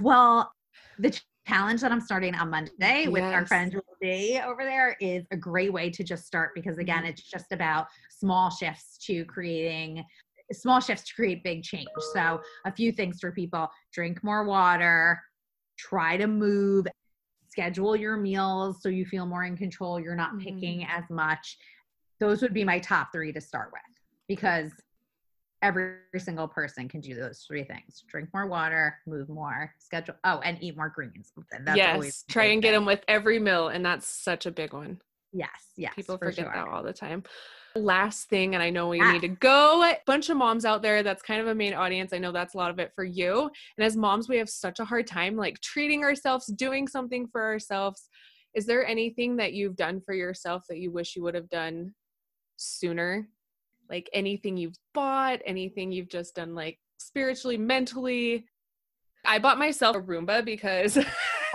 Well, the challenge that I'm starting on Monday with our Yes. friend Julie D over there is a great way to just start because again, mm-hmm. it's just about small shifts to creating small shifts to create big change. So, a few things for people: drink more water, try to move, schedule your meals so you feel more in control. You're not Mhm. picking as much. Those would be my top three to start with because every single person can do those three things drink more water move more schedule oh and eat more greens That's yes, always try and get them with every meal, and that's such a big one. yes yes People for forget sure. that all the time. Last thing, and I know we need to go. A Bunch of moms out there. That's kind of a main audience. I know that's a lot of it for you. And as moms, we have such a hard time like treating ourselves, doing something for ourselves. Is there anything that you've done for yourself that you wish you would have done sooner like anything you've bought, anything you've just done like spiritually, mentally. I bought myself a Roomba because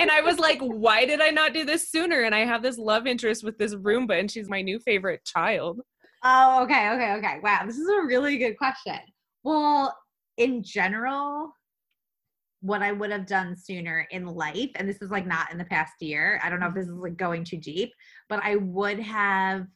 and I was like, why did I not do this sooner? And I have this love interest with this Roomba and she's my new favorite child. Oh, okay, okay, okay. Wow, this is a really good question. Well, in general, what I would have done sooner in life, and this is like not in the past year, I don't know if this is like going too deep, but I would have,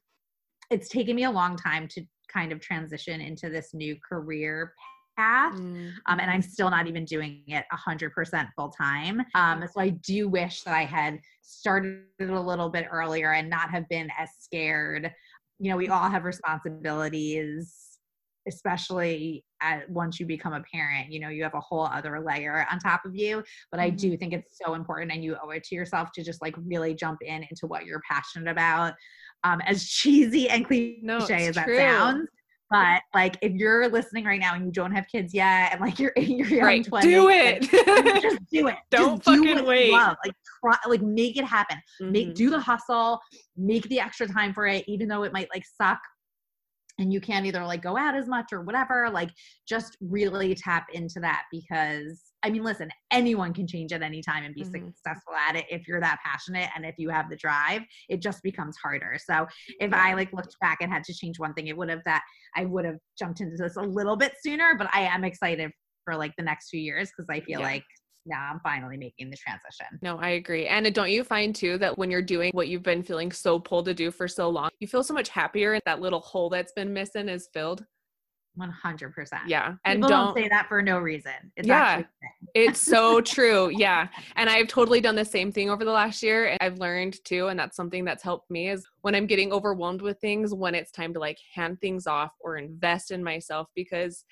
it's taken me a long time to kind of transition into this new career path. Mm. Um, and I'm still not even doing it 100% full time. Um, so I do wish that I had started it a little bit earlier and not have been as scared. You know, we all have responsibilities especially at, once you become a parent you know you have a whole other layer on top of you but i do think it's so important and you owe it to yourself to just like really jump in into what you're passionate about um, as cheesy and cliche No, as that sounds but like if you're listening right now and you don't have kids yet and like you're in your young Right. 20s Do like, it. just do it Don't Just fucking you wait. love. like try like make it happen make Mhm. do the hustle make the extra time for it even though it might like suck and you can't either like go out as much or whatever like just really tap into that because i mean listen anyone can change at any time and be Mhm. successful at it if you're that passionate and if you have the drive it just becomes harder so if i like looked back and had to change one thing it would have that i would have jumped into this a little bit sooner but i am excited for like the next few years because i feel Yeah. like now i'm finally making the transition No, I agree. And don't you find too that when you're doing what you've been feeling so pulled to do for so long, you feel so much happier and that little hole that's been missing is filled? 100% Yeah. And People don't, say that for no reason. It's Yeah. it's so true. Yeah. And I've totally done the same thing over the last year. And I've learned too, and that's something that's helped me is when I'm getting overwhelmed with things, when it's time to like hand things off or invest in myself because,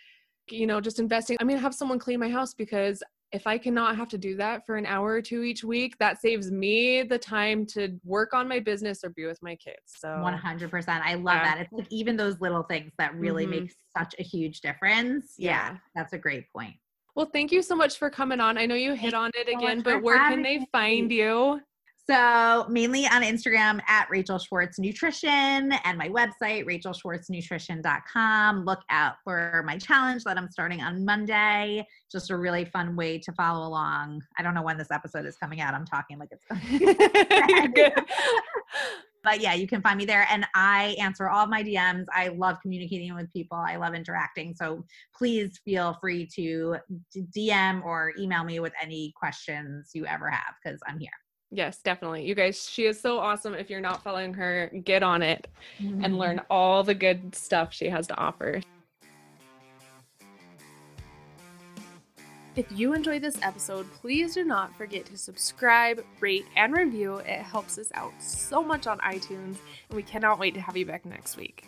you know, just investing. I mean, have someone clean my house because if I cannot have to do that for an hour or two each week, that saves me the time to work on my business or be with my kids. So 100%. I love Yeah. that. It's like even those little things that really Mhm. make such a huge difference. Yeah, Yeah. that's a great point. well, thank you so much for coming on. I know you hit on it again, much but where can they me. find you? So, mainly on Instagram at Rachel Schwartz Nutrition and my website, rachelschwartznutrition.com. Look out for my challenge that I'm starting on Monday. Just a really fun way to follow along. I don't know when this episode is coming out. I'm talking like it's but yeah, you can find me there. And I answer all of my DMs. I love communicating with people. I love interacting. So please feel free to DM or email me with any questions you ever have because I'm here. Yes, definitely. You guys, she is so awesome. If you're not following her, get on it Mm-hmm. and learn all the good stuff she has to offer. If you enjoyed this episode, please do not forget to subscribe, rate, and review. It helps us out so much on iTunes, and we cannot wait to have you back next week.